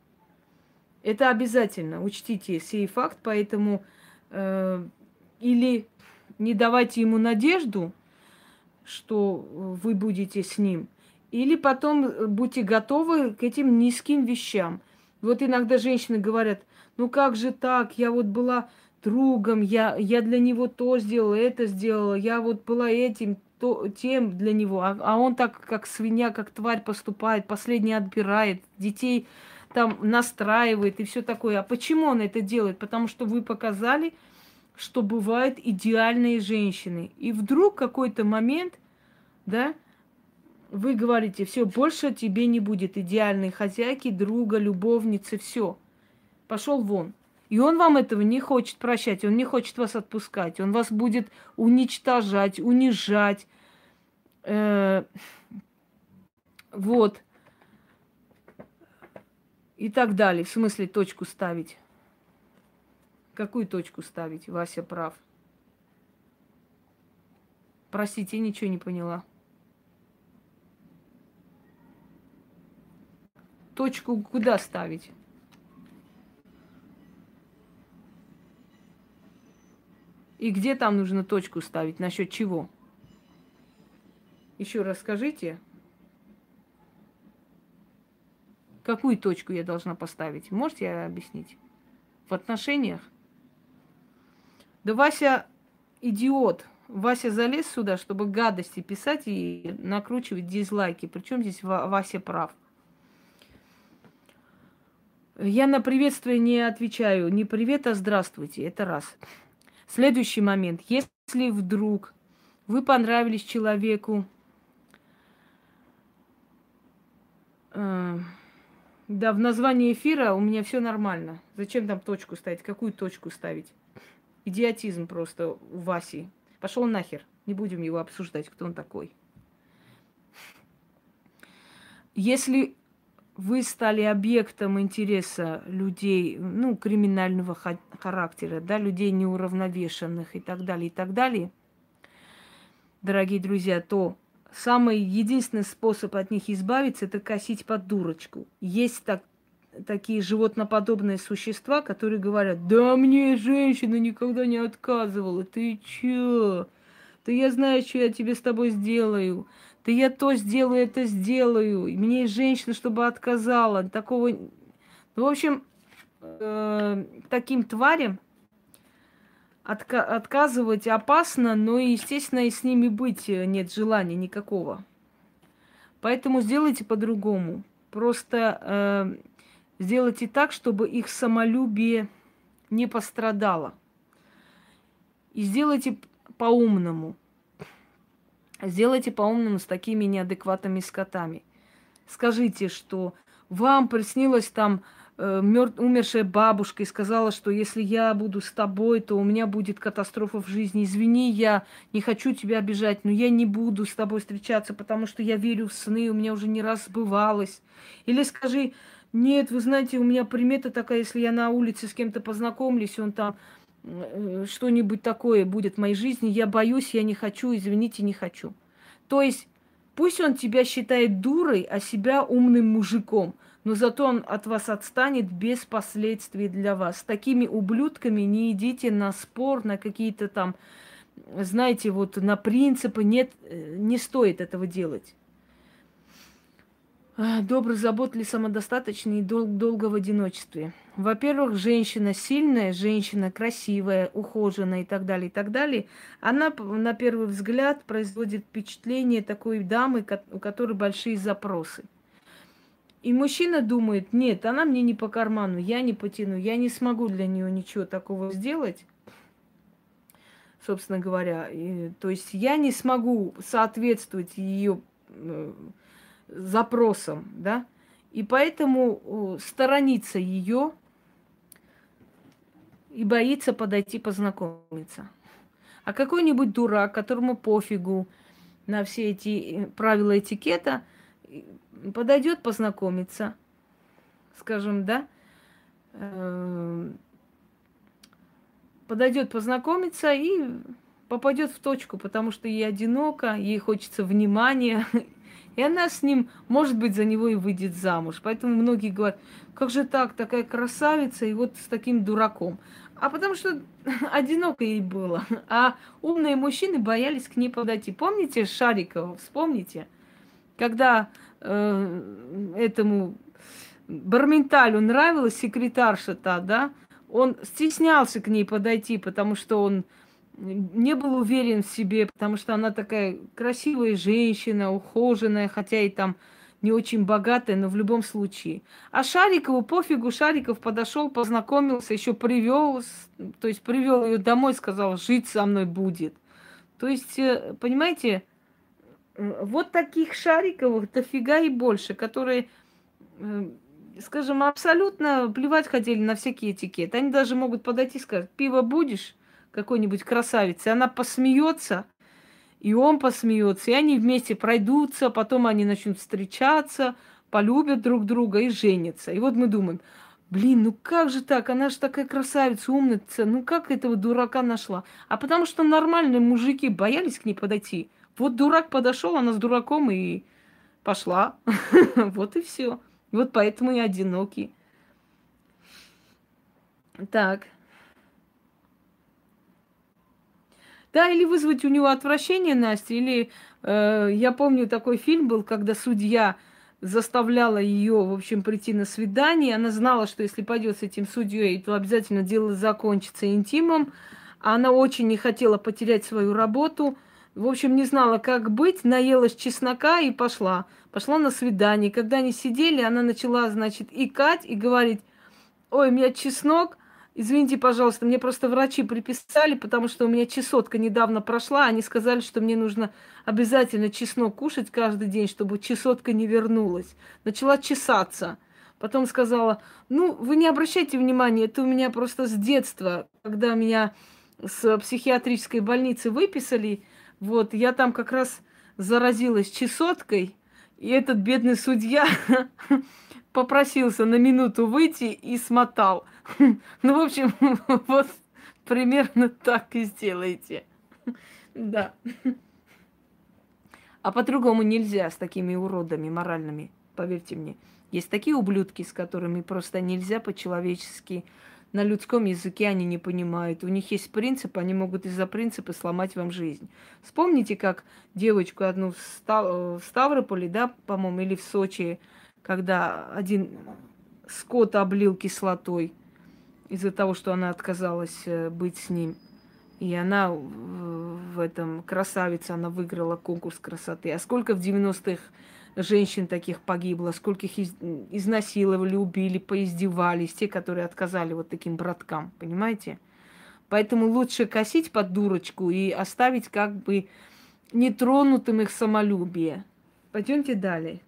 [SPEAKER 1] Это обязательно, учтите сей факт, поэтому э, или не давайте ему надежду, что вы будете с ним, или потом будьте готовы к этим низким вещам. Вот иногда женщины говорят, ну как же так, я вот была другом, я, я для него то сделала, это сделала, я вот была этим, то, тем для него, а, а он так, как свинья, как тварь поступает, последний отбирает, детей там настраивает и все такое. А почему он это делает? Потому что вы показали, что бывают идеальные женщины. И вдруг какой-то момент, да, вы говорите, все, больше тебе не будет идеальной хозяйки, друга, любовницы, все. Пошел вон. И он вам этого не хочет прощать, он не хочет вас отпускать, он вас будет уничтожать, унижать. Э, вот и так далее. В смысле точку ставить? Какую точку ставить? Вася прав. Простите, ничего не поняла. Точку куда ставить? И где там нужно точку ставить? Насчет чего? Еще раз скажите. Какую точку я должна поставить? Можете объяснить? В отношениях? Да Вася идиот. Вася залез сюда, чтобы гадости писать и накручивать дизлайки. Причем здесь Вася прав. Я на приветствие не отвечаю. Не привет, а здравствуйте. Это раз. Следующий момент. Если вдруг вы понравились человеку, э, да, в названии эфира у меня все нормально. Зачем там точку ставить? Какую точку ставить? Идиотизм просто у Васи. Пошел нахер. Не будем его обсуждать, кто он такой. Если вы стали объектом интереса людей, ну, криминального характера, да, людей неуравновешенных и так далее, и так далее, дорогие друзья, то самый единственный способ от них избавиться – это косить под дурочку. Есть так, такие животноподобные существа, которые говорят, да мне женщина никогда не отказывала, ты чё? Да я знаю, что я тебе с тобой сделаю. Да я то сделаю, это сделаю. И мне женщина, чтобы отказала. Такого... Ну, в общем, э, таким тварям отка- отказывать опасно, но, естественно, и с ними быть э, нет желания никакого. Поэтому сделайте по-другому. Просто э, сделайте так, чтобы их самолюбие не пострадало. И сделайте по-умному. Сделайте по-умному с такими неадекватными скотами. Скажите, что вам приснилось там Э, мёр... умершая бабушка и сказала, что если я буду с тобой, то у меня будет катастрофа в жизни. Извини, я не хочу тебя обижать, но я не буду с тобой встречаться, потому что я верю в сны, у меня уже не раз сбывалось. Или скажи, нет, вы знаете, у меня примета такая, если я на улице с кем-то познакомлюсь, он там что-нибудь такое будет в моей жизни, я боюсь, я не хочу, извините, не хочу. То есть пусть он тебя считает дурой, а себя умным мужиком – но зато он от вас отстанет без последствий для вас. С такими ублюдками не идите на спор, на какие-то там, знаете, вот на принципы. Нет, э, не стоит этого делать. А, добрый, заботливый, самодостаточный и дол- долго в одиночестве. Во-первых, женщина сильная, женщина красивая, ухоженная и так далее, и так далее. Она на первый взгляд производит впечатление такой дамы, у которой большие запросы. И мужчина думает, нет, она мне не по карману, я не потяну, я не смогу для нее ничего такого сделать. собственно говоря. И, то есть я не смогу соответствовать ее э, запросам, да, и поэтому сторонится ее и боится подойти познакомиться. А какой-нибудь дурак, которому пофигу на все эти э, правила этикета, подойдет познакомиться, скажем, да, э, подойдет познакомиться и попадет в точку, потому что ей одиноко, ей хочется внимания, и она с ним, может быть, за него и выйдет замуж. Поэтому многие говорят, как же так, такая красавица, и вот с таким дураком. А потому что одиноко ей было. А умные мужчины боялись к ней подойти. Помните Шарикова? Вспомните? Когда э, этому Барменталю нравилась секретарша та, да, он стеснялся к ней подойти, потому что он не был уверен в себе, потому что она такая красивая женщина, ухоженная, хотя и там не очень богатая, но в любом случае. А Шарикову пофигу, Шариков подошел, познакомился, еще привел, то есть привел ее домой, сказал, жить со мной будет. То есть, э, понимаете, э, вот таких Шариковых дофига и больше, которые, э, скажем, абсолютно плевать хотели на всякие этикеты. Они даже могут подойти и сказать, пиво будешь? Какой-нибудь красавицы, она посмеется, и он посмеется, и они вместе пройдутся, потом они начнут встречаться, полюбят друг друга и женятся. И вот мы думаем, блин, ну как же так, она же такая красавица, умница, ну как этого дурака нашла? А потому что нормальные мужики боялись к ней подойти. Вот дурак подошел, она с дураком и пошла. Вот и все. Вот поэтому и одинокий. Так. Да, или вызвать у него отвращение, Настя, или э, я помню такой фильм был, когда судья заставляла ее, в общем, прийти на свидание. Она знала, что если пойдет с этим судьей, то обязательно дело закончится интимом. Она очень не хотела потерять свою работу. В общем, не знала, как быть, наелась чеснока и пошла. Пошла на свидание. Когда они сидели, она начала, значит, икать и говорить, ой, у меня чеснок, Извините, пожалуйста, мне просто врачи приписали, потому что у меня чесотка недавно прошла. Они сказали, что мне нужно обязательно чеснок кушать каждый день, чтобы чесотка не вернулась. Начала чесаться. Потом сказала, ну, вы не обращайте внимания, это у меня просто с детства, когда меня с психиатрической больницы выписали, вот, я там как раз заразилась чесоткой, и этот бедный судья попросился на минуту выйти и смотал. Ну, в общем, вот примерно так и сделайте. Да. А по-другому нельзя с такими уродами моральными, поверьте мне. Есть такие ублюдки, с которыми просто нельзя по-человечески. На людском языке они не понимают. У них есть принцип, они могут из-за принципа сломать вам жизнь. Вспомните, как девочку одну в Ставрополе, да, по-моему, или в Сочи, когда один скот облил кислотой из-за того, что она отказалась э, быть с ним. И она в этом красавица, она выиграла конкурс красоты. А сколько в 90-х женщин таких погибло, сколько их изнасиловали, убили, поиздевались, те, которые отказали вот таким браткам, понимаете? Поэтому лучше косить под дурочку и оставить как бы нетронутым их самолюбие. Пойдемте далее.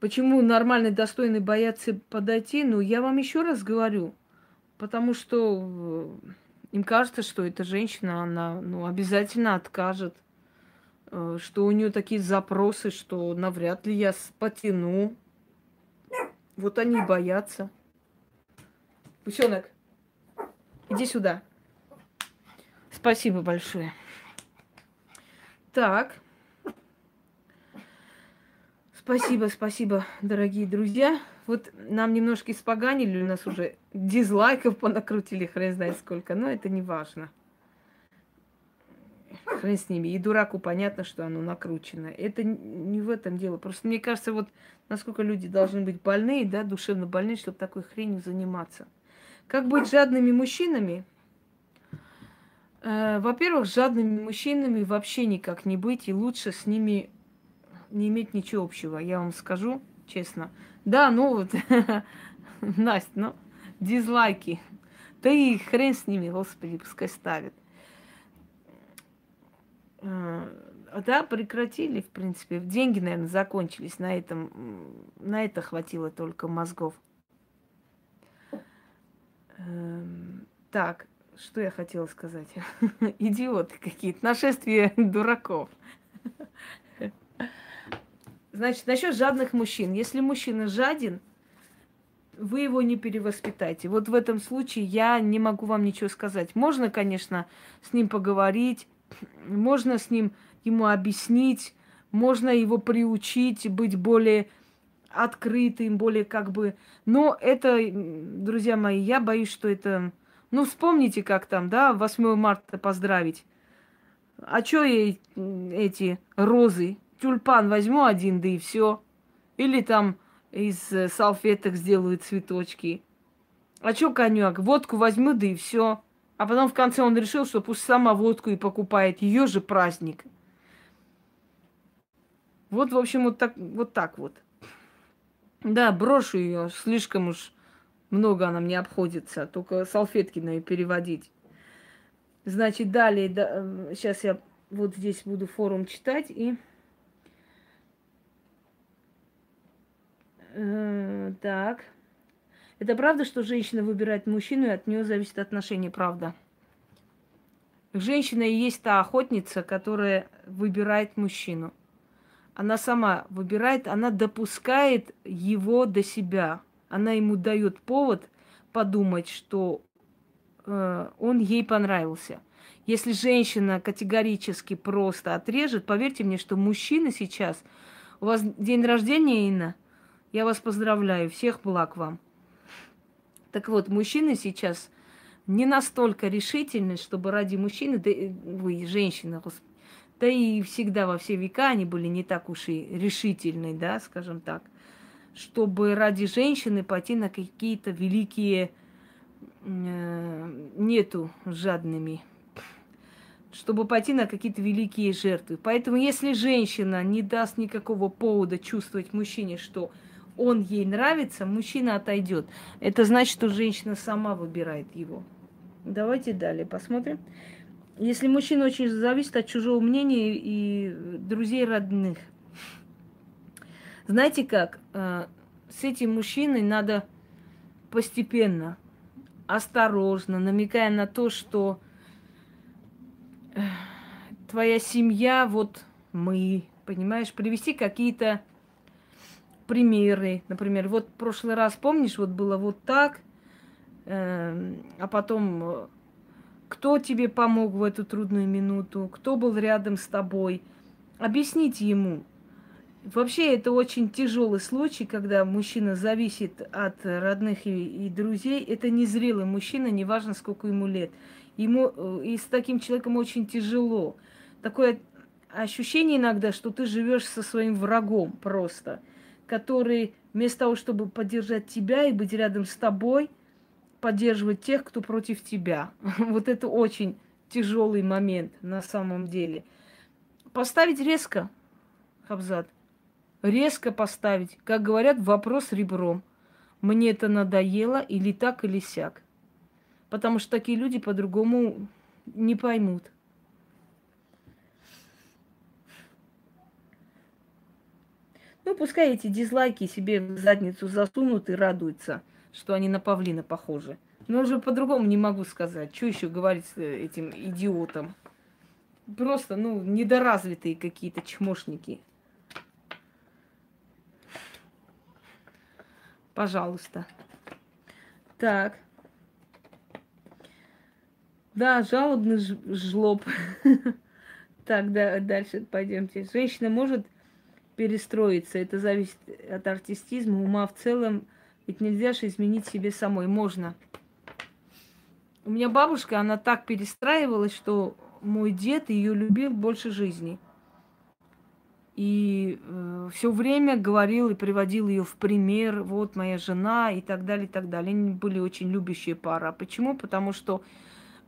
[SPEAKER 1] Почему нормальный, достойный боятся подойти? Ну, я вам еще раз говорю. Потому что э, им кажется, что эта женщина, она ну, обязательно откажет. Э, что у нее такие запросы, что навряд ли я потяну. Вот они боятся. Пусенок, иди сюда. Спасибо большое. Так. Спасибо, спасибо, дорогие друзья. Вот нам немножко испоганили, у нас уже дизлайков понакрутили, хрен знает сколько, но это не важно. Хрен с ними. И дураку понятно, что оно накручено. Это не в этом дело. Просто мне кажется, вот насколько люди должны быть больные, да, душевно больные, чтобы такой хренью заниматься. Как быть жадными мужчинами? Э, во-первых, жадными мужчинами вообще никак не быть, и лучше с ними не иметь ничего общего, я вам скажу честно. Да, ну вот, Настя, ну, дизлайки. Да и хрен с ними, господи, пускай ставят. А, да, прекратили, в принципе. Деньги, наверное, закончились. На этом, на это хватило только мозгов. Эм, так, что я хотела сказать? Идиоты какие-то. Нашествие дураков. Значит, насчет жадных мужчин. Если мужчина жаден, вы его не перевоспитаете. Вот в этом случае я не могу вам ничего сказать. Можно, конечно, с ним поговорить, можно с ним ему объяснить, можно его приучить быть более открытым, более как бы... Но это, друзья мои, я боюсь, что это... Ну, вспомните, как там, да, 8 марта поздравить. А чё ей эти розы? Тюльпан возьму один, да и все. Или там из э, салфеток сделаю цветочки. А чё коньяк? Водку возьму, да и все. А потом в конце он решил, что пусть сама водку и покупает. Ее же праздник. Вот, в общем, вот так вот. Так вот. Да, брошу ее, слишком уж много она мне обходится, только салфетки на переводить. Значит, далее, да, сейчас э, я вот здесь буду форум читать и... Э, так. Это правда, что женщина выбирает мужчину, и от нее зависит отношение, правда? Женщина и есть та охотница, которая выбирает мужчину она сама выбирает, она допускает его до себя. Она ему дает повод подумать, что э, он ей понравился. Если женщина категорически просто отрежет, поверьте мне, что мужчина сейчас... У вас день рождения, Инна? Я вас поздравляю. Всех благ вам. Так вот, мужчины сейчас не настолько решительны, чтобы ради мужчины, да вы, женщина, да и всегда во все века они были не так уж и решительны, да, скажем так, чтобы ради женщины пойти на какие-то великие э, нету жадными, чтобы пойти на какие-то великие жертвы. Поэтому если женщина не даст никакого повода чувствовать мужчине, что он ей нравится, мужчина отойдет. Это значит, что женщина сама выбирает его. Давайте далее посмотрим. Если мужчина очень зависит от чужого мнения и друзей родных. Знаете как? Э, с этим мужчиной надо постепенно, осторожно, намекая на то, что э, твоя семья, вот мы, понимаешь, привести какие-то примеры. Например, вот в прошлый раз, помнишь, вот было вот так, э, а потом кто тебе помог в эту трудную минуту, кто был рядом с тобой. Объясните ему. Вообще это очень тяжелый случай, когда мужчина зависит от родных и, и друзей. Это незрелый мужчина, неважно сколько ему лет. Ему э, и с таким человеком очень тяжело. Такое ощущение иногда, что ты живешь со своим врагом просто, который вместо того, чтобы поддержать тебя и быть рядом с тобой – поддерживать тех, кто против тебя. Вот это очень тяжелый момент на самом деле. Поставить резко, Хабзат. Резко поставить. Как говорят, вопрос ребром. Мне это надоело или так, или сяк. Потому что такие люди по-другому не поймут. Ну, пускай эти дизлайки себе в задницу засунут и радуются – что они на павлина похожи. Но уже по-другому не могу сказать. Что еще говорить с этим идиотом? Просто, ну, недоразвитые какие-то чмошники. Пожалуйста. Так. Да, жалобный жлоб. Так, да, дальше пойдемте. Женщина может перестроиться. Это зависит от артистизма, ума в целом ведь нельзя же изменить себе самой. Можно. У меня бабушка, она так перестраивалась, что мой дед ее любил больше жизни. И э, все время говорил и приводил ее в пример, вот моя жена и так далее, и так далее. Они были очень любящие пара. Почему? Потому что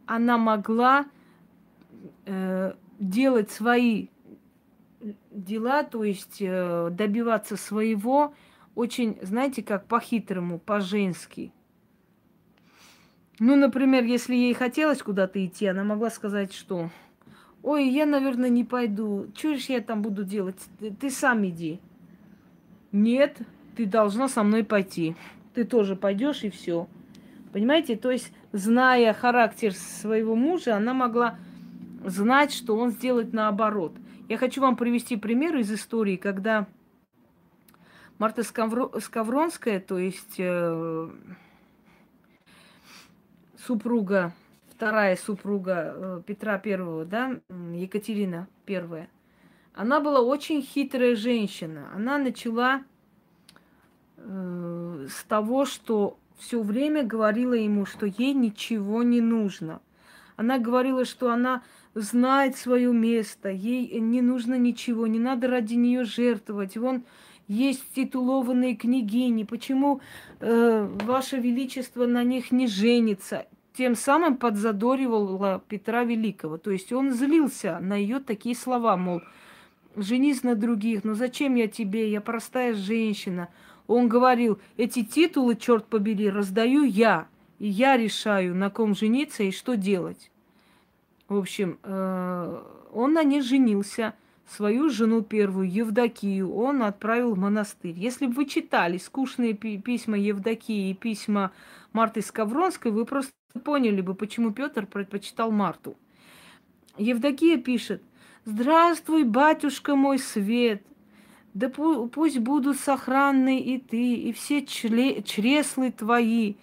[SPEAKER 1] она могла э, делать свои дела, то есть э, добиваться своего, очень, знаете, как по-хитрому, по-женски. Ну, например, если ей хотелось куда-то идти, она могла сказать, что «Ой, я, наверное, не пойду. Же я там буду делать? Ты, ты сам иди». «Нет, ты должна со мной пойти. Ты тоже пойдешь и все». Понимаете? То есть, зная характер своего мужа, она могла знать, что он сделает наоборот. Я хочу вам привести пример из истории, когда Марта Скавронская, то есть э, супруга, вторая супруга э, Петра Первого, да, Екатерина Первая, она была очень хитрая женщина. Она начала э, с того, что все время говорила ему, что ей ничего не нужно. Она говорила, что она знает свое место, ей не нужно ничего, не надо ради нее жертвовать. Вон есть титулованные княгини, почему э, Ваше Величество на них не женится? Тем самым подзадоривала Петра Великого. То есть он злился на ее такие слова, мол, женись на других, ну зачем я тебе, я простая женщина. Он говорил, эти титулы, черт побери, раздаю я, и я решаю, на ком жениться и что делать. В общем, э, он на ней женился – свою жену первую, Евдокию, он отправил в монастырь. Если бы вы читали скучные письма Евдокии и письма Марты Скавронской, вы просто поняли бы, почему Петр предпочитал Марту. Евдокия пишет, «Здравствуй, батюшка мой свет, да пусть будут сохранны и ты, и все чле- чреслы твои,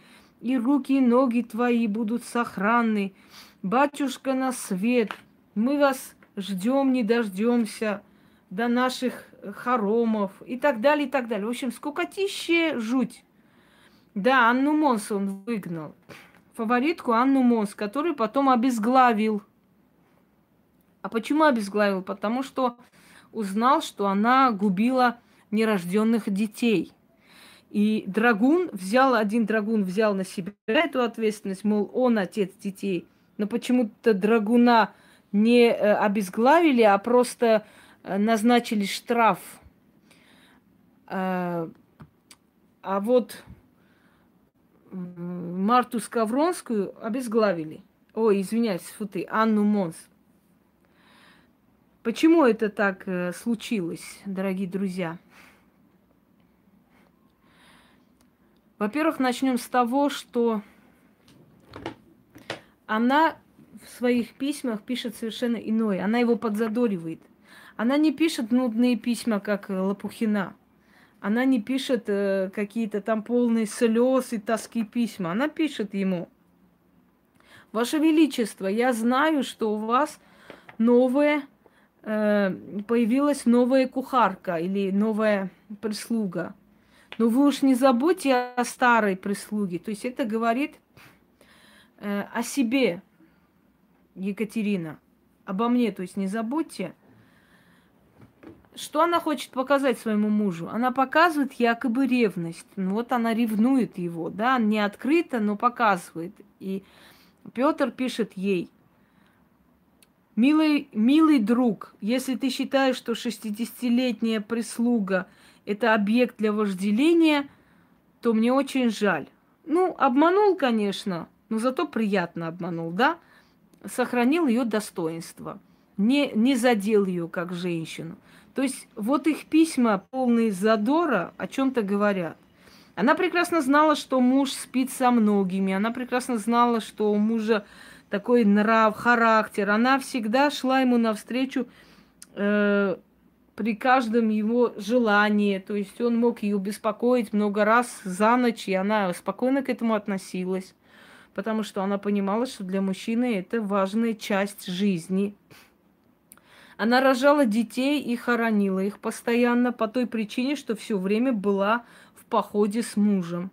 [SPEAKER 1] и руки и ноги твои будут сохранны. Батюшка на свет, мы вас ждем, не дождемся до наших хоромов и так далее, и так далее. В общем, скукотище жуть. Да, Анну Монс он выгнал. Фаворитку Анну Монс, которую потом обезглавил. А почему обезглавил? Потому что узнал, что она губила нерожденных детей. И драгун взял, один драгун взял на себя эту ответственность, мол, он отец детей. Но почему-то драгуна не э, обезглавили, а просто э, назначили штраф. Э, а вот Марту Скавронскую обезглавили. Ой, извиняюсь, фу ты, Анну Монс. Почему это так случилось, дорогие друзья? Во-первых, начнем с того, что она в своих письмах пишет совершенно иное. Она его подзадоривает. Она не пишет нудные письма, как Лопухина. Она не пишет э, какие-то там полные слез и тоски письма. Она пишет ему. Ваше Величество, я знаю, что у вас новая, э, появилась новая кухарка или новая прислуга. Но вы уж не забудьте о старой прислуге. То есть это говорит э, о себе, Екатерина, обо мне, то есть не забудьте. Что она хочет показать своему мужу? Она показывает якобы ревность. Ну, вот она ревнует его, да, не открыто, но показывает. И Петр пишет ей, Милый, милый друг, если ты считаешь, что 60-летняя прислуга – это объект для вожделения, то мне очень жаль. Ну, обманул, конечно, но зато приятно обманул, да? сохранил ее достоинство, не, не задел ее как женщину. То есть вот их письма, полные задора, о чем-то говорят. Она прекрасно знала, что муж спит со многими. Она прекрасно знала, что у мужа такой нрав, характер. Она всегда шла ему навстречу э, при каждом его желании. То есть он мог ее беспокоить много раз за ночь, и она спокойно к этому относилась потому что она понимала, что для мужчины это важная часть жизни. Она рожала детей и хоронила их постоянно по той причине, что все время была в походе с мужем.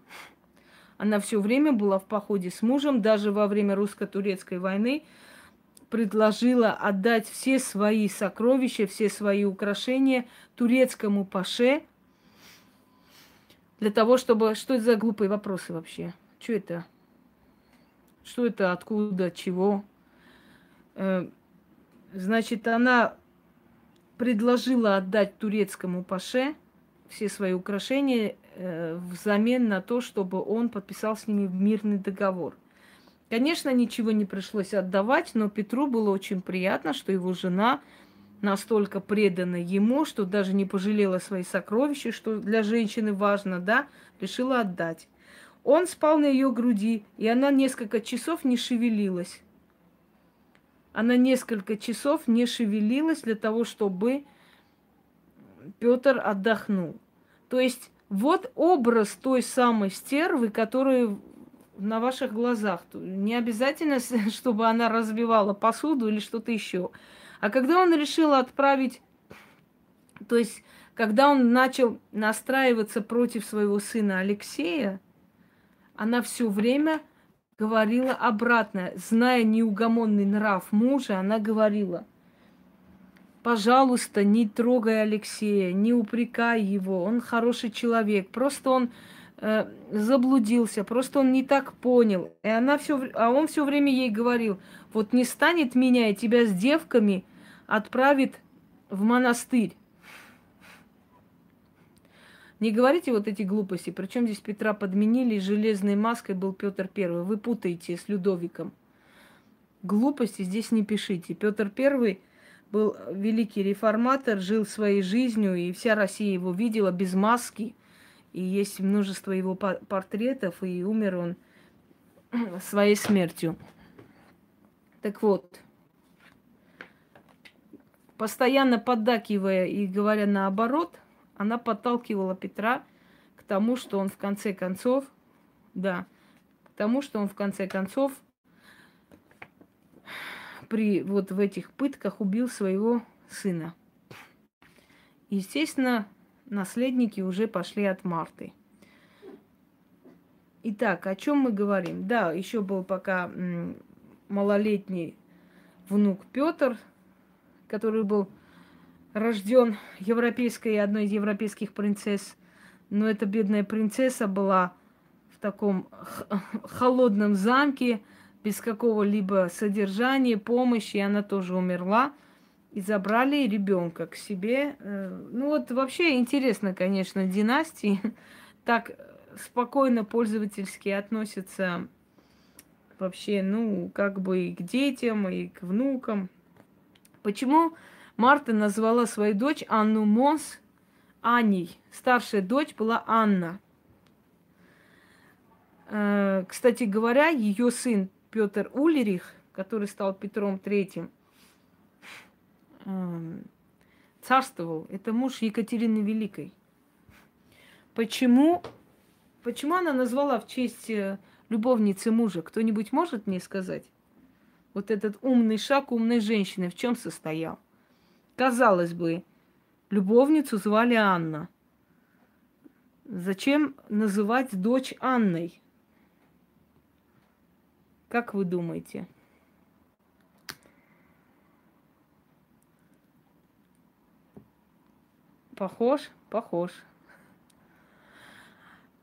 [SPEAKER 1] Она все время была в походе с мужем, даже во время русско-турецкой войны предложила отдать все свои сокровища, все свои украшения турецкому паше, для того, чтобы... Что это за глупые вопросы вообще? Что это? Что это, откуда, чего? Э, значит, она предложила отдать турецкому паше все свои украшения э, взамен на то, чтобы он подписал с ними мирный договор. Конечно, ничего не пришлось отдавать, но Петру было очень приятно, что его жена настолько предана ему, что даже не пожалела свои сокровища, что для женщины важно, да, решила отдать. Он спал на ее груди, и она несколько часов не шевелилась. Она несколько часов не шевелилась для того, чтобы Петр отдохнул. То есть вот образ той самой стервы, которая на ваших глазах. Не обязательно, чтобы она разбивала посуду или что-то еще. А когда он решил отправить, то есть когда он начал настраиваться против своего сына Алексея, она все время говорила обратно, зная неугомонный нрав мужа, она говорила, пожалуйста, не трогай Алексея, не упрекай его, он хороший человек, просто он э, заблудился, просто он не так понял. И она все, а он все время ей говорил, вот не станет меня и тебя с девками отправит в монастырь. Не говорите вот эти глупости. Причем здесь Петра подменили, железной маской был Петр Первый. Вы путаете с Людовиком. Глупости здесь не пишите. Петр Первый был великий реформатор, жил своей жизнью, и вся Россия его видела без маски. И есть множество его портретов, и умер он своей смертью. Так вот, постоянно поддакивая и говоря наоборот, она подталкивала Петра к тому, что он в конце концов, да, к тому, что он в конце концов при вот в этих пытках убил своего сына. Естественно, наследники уже пошли от Марты. Итак, о чем мы говорим? Да, еще был пока малолетний внук Петр, который был рожден европейской, одной из европейских принцесс. Но эта бедная принцесса была в таком холодном замке, без какого-либо содержания, помощи, и она тоже умерла. И забрали ребенка к себе. Э, ну вот вообще интересно, конечно, династии так спокойно пользовательски относятся вообще, ну, как бы и к детям, и к внукам. Почему Марта назвала свою дочь Анну Монс Аней. Старшая дочь была Анна. Э, кстати говоря, ее сын Петр Улерих, который стал Петром Третьим, эм, царствовал. Это муж Екатерины Великой. Почему, почему она назвала в честь э, любовницы мужа? Кто-нибудь может мне сказать? Вот этот умный шаг умной женщины в чем состоял? Казалось бы, любовницу звали Анна. Зачем называть дочь Анной? Как вы думаете? Похож? Похож.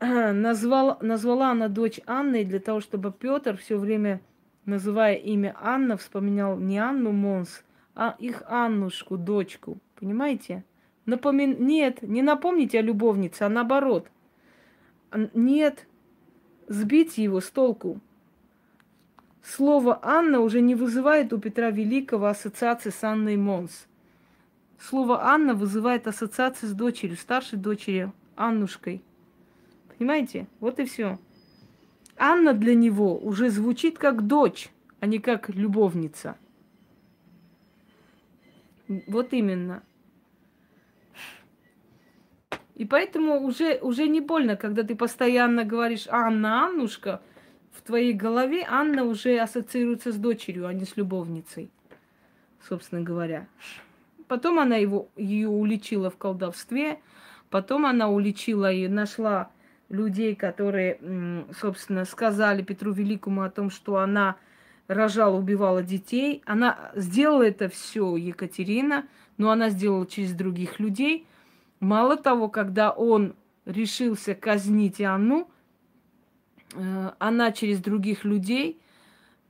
[SPEAKER 1] Назвал, назвала она дочь Анной для того, чтобы Петр все время, называя имя Анна, вспоминал не Анну Монс, а их Аннушку, дочку. Понимаете? Напомин... Нет, не напомните о любовнице, а наоборот. Нет, сбить его с толку. Слово «Анна» уже не вызывает у Петра Великого ассоциации с Анной Монс. Слово «Анна» вызывает ассоциации с дочерью, старшей дочерью, Аннушкой. Понимаете? Вот и все. Анна для него уже звучит как дочь, а не как любовница. Вот именно. И поэтому уже, уже не больно, когда ты постоянно говоришь «Анна, Аннушка», в твоей голове Анна уже ассоциируется с дочерью, а не с любовницей, собственно говоря. Потом она его, ее уличила в колдовстве, потом она уличила и нашла людей, которые, собственно, сказали Петру Великому о том, что она рожала, убивала детей. Она сделала это все, Екатерина, но она сделала через других людей. Мало того, когда он решился казнить Анну, э, она через других людей,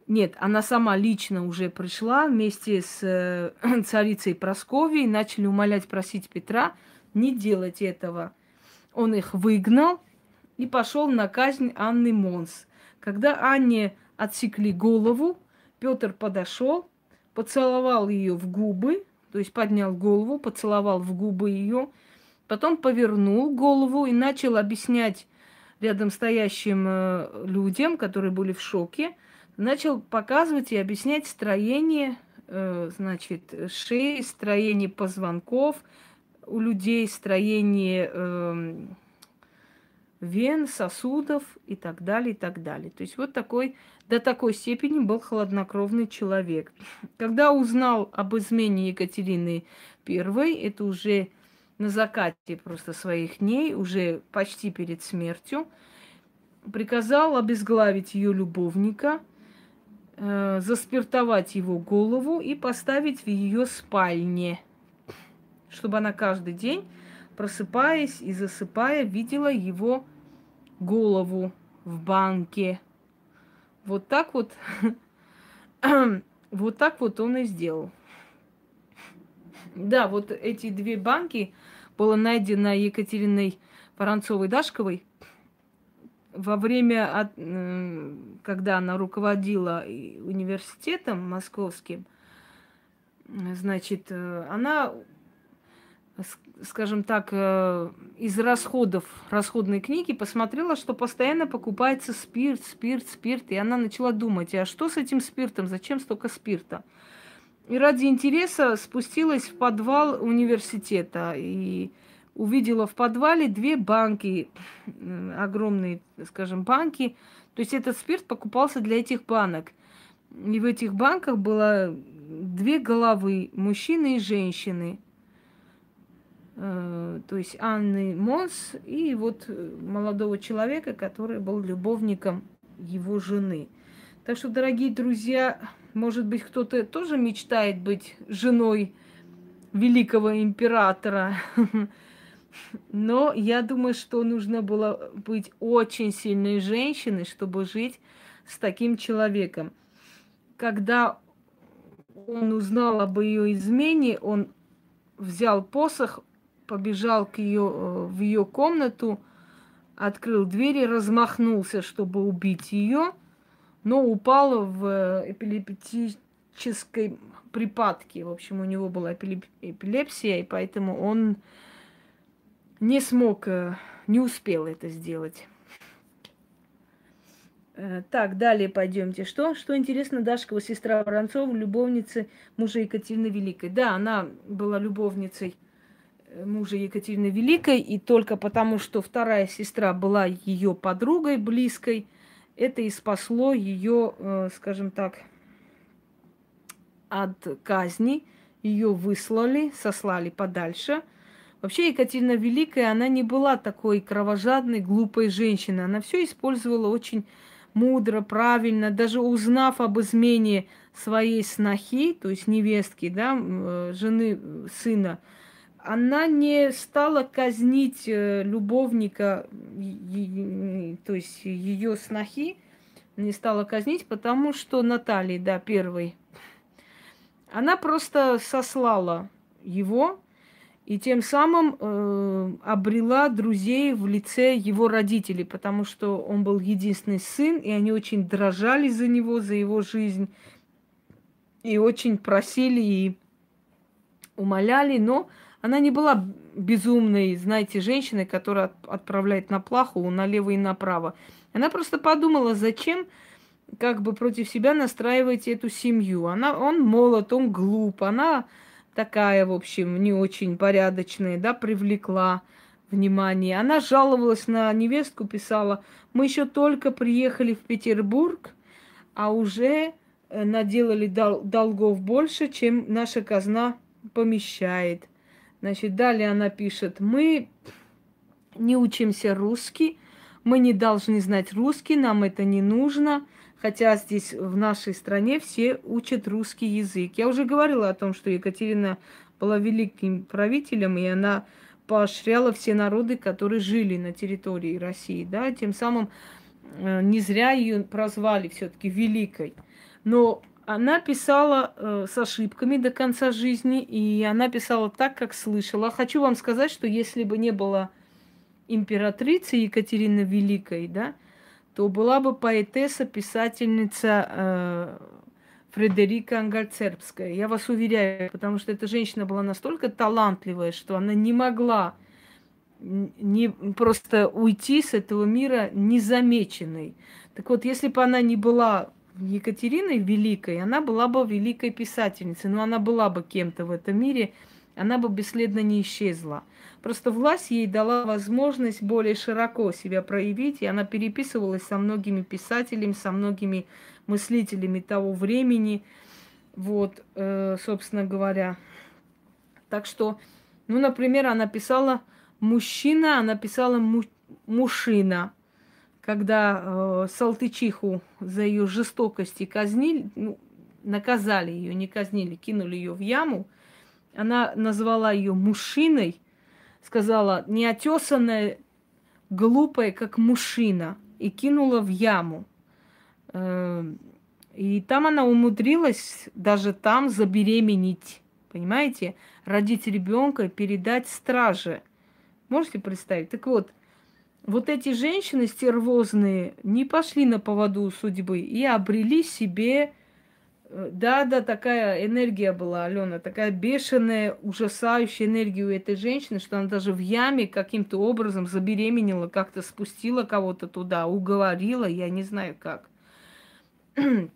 [SPEAKER 1] нет, она сама лично уже пришла вместе с э, царицей Просковией, начали умолять, просить Петра не делать этого. он их выгнал и пошел на казнь Анны Монс. Когда Анне отсекли голову, Петр подошел, поцеловал ее в губы, то есть поднял голову, поцеловал в губы ее, потом повернул голову и начал объяснять рядом стоящим э, людям, которые были в шоке, начал показывать и объяснять строение, э, значит, шеи, строение позвонков у людей, строение э, вен, сосудов и так далее, и так далее. То есть вот такой, до такой степени был хладнокровный человек. Когда узнал об измене Екатерины I, это уже на закате просто своих дней, уже почти перед смертью, приказал обезглавить ее любовника, э, заспиртовать его голову и поставить в ее спальне, чтобы она каждый день, просыпаясь и засыпая, видела его голову в банке. Вот так вот, вот так вот он и сделал. Да, вот эти две банки было найдено Екатериной Воронцовой-Дашковой во время, когда она руководила университетом московским, значит, э, она, скажем так, э, из расходов расходной книги посмотрела, что постоянно покупается спирт, спирт, спирт, и она начала думать, а что с этим спиртом, зачем столько спирта? И ради интереса спустилась в подвал университета и увидела в подвале две банки, огромные, скажем, банки. То есть этот спирт покупался для этих банок. И в этих банках было две головы, мужчины и женщины. Э, то есть Анны Монс и вот молодого человека, который был любовником его жены. Так что, дорогие друзья, может быть, кто-то тоже мечтает быть женой великого императора. Но я думаю, что нужно было быть очень сильной женщиной, чтобы жить с таким человеком. Когда он узнал об ее измене, он взял посох, побежал к ее, э, в ее комнату, открыл дверь и размахнулся, чтобы убить ее, но упал в эпилептической припадке. В общем, у него была эпилепсия, и поэтому он не смог, э, не успел это сделать. Э, так, далее пойдемте. Что? Что интересно, Дашкова сестра Воронцова, любовница мужа Екатерины Великой. Да, она была любовницей э, мужа Екатерины Великой, и только потому, что вторая сестра была ее подругой близкой, это и спасло ее, скажем так, от казни. Ее выслали, сослали подальше – Вообще Екатерина Великая, она не была такой кровожадной, глупой женщиной. Она все использовала очень мудро, правильно. Даже узнав об измене своей снохи, то есть невестки, да, э, жены сына, она не стала казнить э, любовника, то есть ее снохи, не стала казнить, потому что Наталья, да, первой, она просто сослала его, и тем самым э, обрела друзей в лице его родителей, потому что он был единственный сын, и они очень дрожали за него, за его жизнь, и очень просили и умоляли, но она не была безумной, знаете, женщиной, которая отправляет на плаху налево и направо. Она просто подумала, зачем как бы против себя настраивать эту семью. Она, он молод, он глуп, она такая, в общем, не очень порядочная, да, привлекла внимание. Она жаловалась на невестку, писала, мы еще только приехали в Петербург, а уже э, наделали дол- долгов больше, чем наша казна помещает. Значит, далее она пишет, мы не учимся русский, мы не должны знать русский, нам это не нужно – Хотя здесь, в нашей стране, все учат русский язык. Я уже говорила о том, что Екатерина была великим правителем, и она поощряла все народы, которые жили на территории России. Да? Тем самым э, не зря ее прозвали все-таки великой. Но она писала э, с ошибками до конца жизни, и она писала так, как слышала. Хочу вам сказать, что если бы не было императрицы Екатерины Великой, да, то была бы поэтесса, писательница э, Фредерика Ангальцербская. Я вас уверяю, потому что эта женщина была настолько талантливая, что она не могла не просто уйти с этого мира незамеченной. Так вот, если бы она не была Екатериной Великой, она была бы великой писательницей, но она была бы кем-то в этом мире, она бы бесследно не исчезла. Просто власть ей дала возможность более широко себя проявить, и она переписывалась со многими писателями, со многими мыслителями того времени, вот, э, собственно говоря. Так что, ну, например, она писала мужчина, она писала му- мужчина, когда э, Салтычиху за ее жестокости казнили, ну, наказали ее, не казнили, кинули ее в яму, она назвала ее мужчиной, сказала, неотесанная, глупая, как мужчина, и кинула в яму. Э, и там она умудрилась даже там забеременеть, понимаете, родить ребенка и передать страже. Можете представить? Так вот, вот эти женщины стервозные не пошли на поводу судьбы и обрели себе да, да, такая энергия была, Алена, такая бешеная, ужасающая энергия у этой женщины, что она даже в яме каким-то образом забеременела, как-то спустила кого-то туда, уговорила, я не знаю как.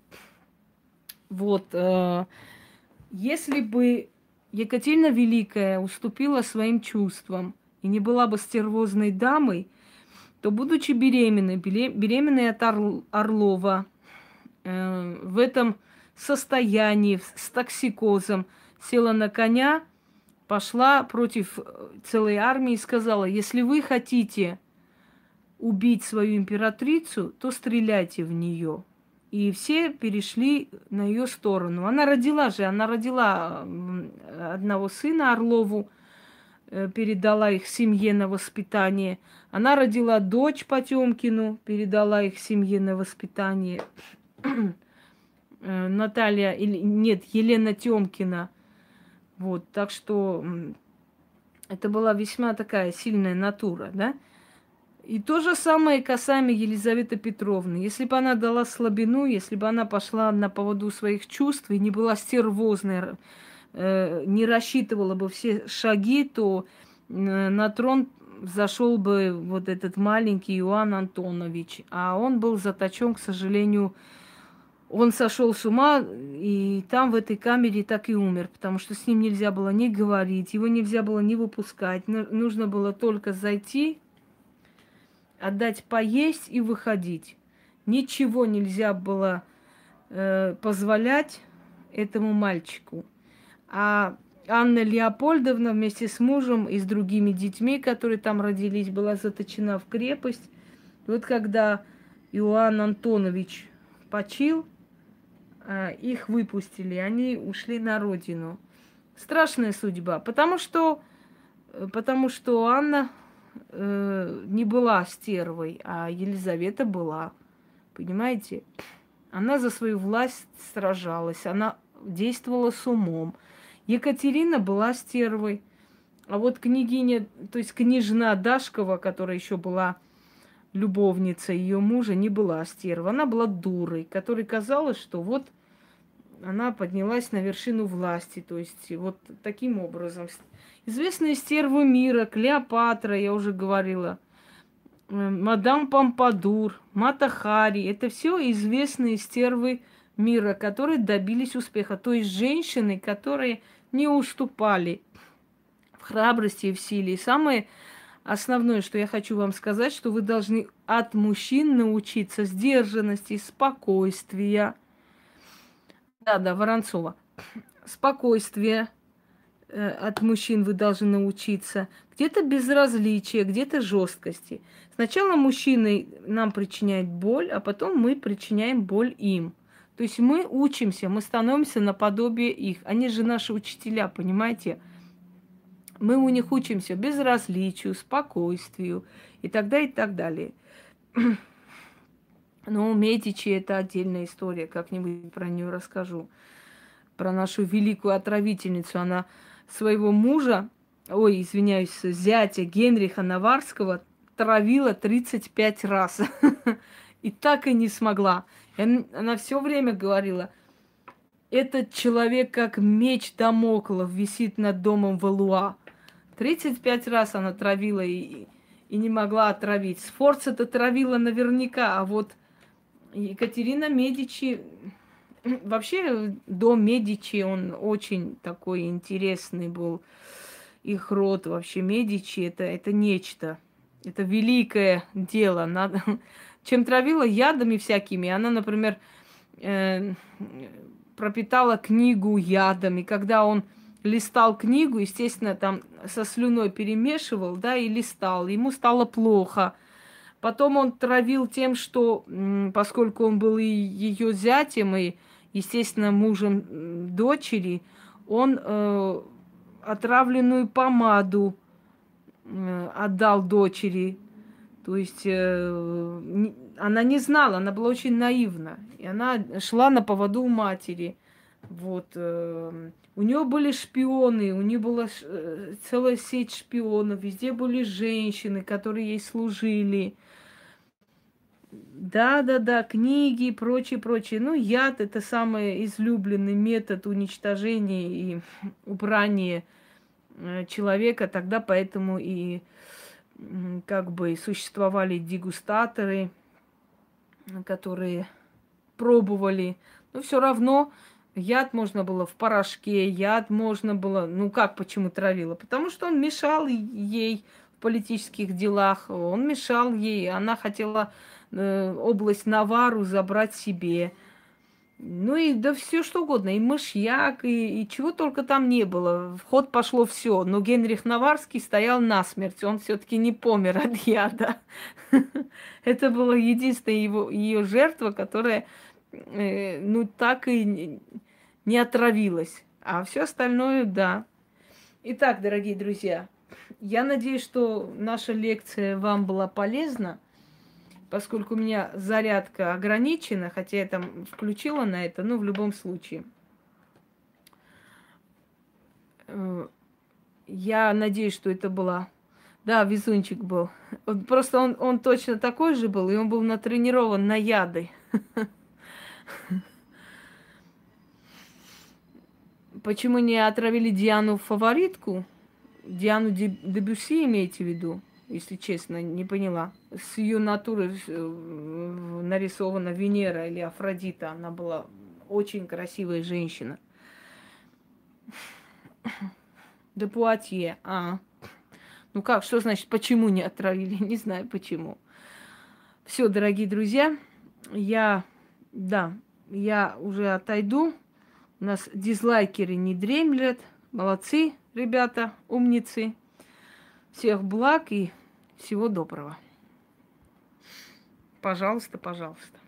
[SPEAKER 1] вот, э, если бы Екатерина Великая уступила своим чувствам и не была бы стервозной дамой, то, будучи беременной, беременной от Орлова, э, в этом состоянии, с токсикозом, села на коня, пошла против э, целой армии и сказала, если вы хотите убить свою императрицу, то стреляйте в нее. И все перешли на ее сторону. Она родила же, она родила одного сына Орлову, передала их семье на воспитание. Она родила дочь Потемкину, передала их семье на воспитание. Э, Наталья, или нет, Елена Тёмкина. Вот, так что это была весьма такая сильная натура, да? И то же самое касаемо Елизаветы Петровны. Если бы она дала слабину, если бы она пошла на поводу своих чувств и не была стервозной, э, не рассчитывала бы все шаги, то э, на трон зашел бы вот этот маленький Иоанн Антонович. А он был заточен, к сожалению, он сошел с ума, и там, в этой камере, так и умер, потому что с ним нельзя было ни говорить, его нельзя было ни выпускать. Нужно было только зайти, отдать поесть и выходить. Ничего нельзя было э, позволять этому мальчику. А Анна Леопольдовна вместе с мужем и с другими детьми, которые там родились, была заточена в крепость. И вот когда Иоанн Антонович почил, а, их выпустили, они ушли на родину. Страшная судьба, потому что, э, потому что Анна э, не была стервой, а Елизавета была. Понимаете? Она за свою власть сражалась, она действовала с умом. Екатерина была стервой. А вот княгиня, то есть княжна Дашкова, которая еще была любовница ее мужа, не была стерва. Она была дурой, которой казалось, что вот она поднялась на вершину власти. То есть вот таким образом. Известные стервы мира, Клеопатра, я уже говорила, э, мадам Помпадур, Мата Хари, это все известные стервы мира, которые добились успеха. То есть женщины, которые не уступали в храбрости и в силе. И самое основное, что я хочу вам сказать, что вы должны от мужчин научиться сдержанности, спокойствия. Да, да, Воронцова. Спокойствие э, от мужчин вы должны научиться. Где-то безразличие, где-то жесткости. Сначала мужчины нам причиняют боль, а потом мы причиняем боль им. То есть мы учимся, мы становимся наподобие их. Они же наши учителя, понимаете? Мы у них учимся безразличию, спокойствию и так далее, и так далее. Но Медичи это отдельная история, как-нибудь про нее расскажу. Про нашу великую отравительницу. Она своего мужа, ой, извиняюсь, зятя Генриха Наварского травила 35 раз. И так и не смогла. Она все время говорила, этот человек как меч Дамоклов висит над домом Валуа. 35 раз она травила и, и не могла отравить. Сфорца-то травила наверняка, а вот Екатерина Медичи... Вообще, дом Медичи, он очень такой интересный был. Их род вообще Медичи, это, это нечто. Это великое дело. Надо... Чем травила ядами всякими. Она, например, э, пропитала книгу ядами. Когда он листал книгу, естественно, там со слюной перемешивал, да, и листал. Ему стало плохо. Потом он травил тем, что, поскольку он был и ее зятем, и, естественно, мужем дочери, он э, отравленную помаду э, отдал дочери. То есть э, она не знала, она была очень наивна. И она шла на поводу у матери. Вот. Э, у нее были шпионы, у нее была э, целая сеть шпионов, везде были женщины, которые ей служили. Да, да, да, книги и прочее, прочее. Ну, яд это самый излюбленный метод уничтожения и убрания э, человека. Тогда поэтому и как бы существовали дегустаторы, которые пробовали. Но все равно яд можно было в порошке, яд можно было... Ну как, почему травила? Потому что он мешал ей в политических делах, он мешал ей, она хотела э, область Навару забрать себе. Ну и да все что угодно, и мышьяк, и, и чего только там не было. В ход пошло все. Но Генрих Наварский стоял насмерть, он все-таки не помер от яда. Это была единственная его, ее жертва, которая э, ну так и не отравилась. А все остальное, да. Итак, дорогие друзья, я надеюсь, что наша лекция вам была полезна поскольку у меня зарядка ограничена, хотя я там включила на это, но в любом случае. Э, я надеюсь, что это была... Да, везунчик был. Просто он, он точно такой же был, и он был натренирован на яды. Почему не отравили Диану фаворитку? Диану Дебюси имеете в виду? Если честно, не поняла. С ее натуры э, нарисована Венера или Афродита. Она была очень красивая женщина. Де Пуатье, а. Ну как, что значит, почему не отравили? Не знаю почему. Все, дорогие друзья, я, да, я уже отойду. У нас дизлайкеры не дремлят. Молодцы, ребята, умницы. Всех благ и всего доброго. Пожалуйста, пожалуйста.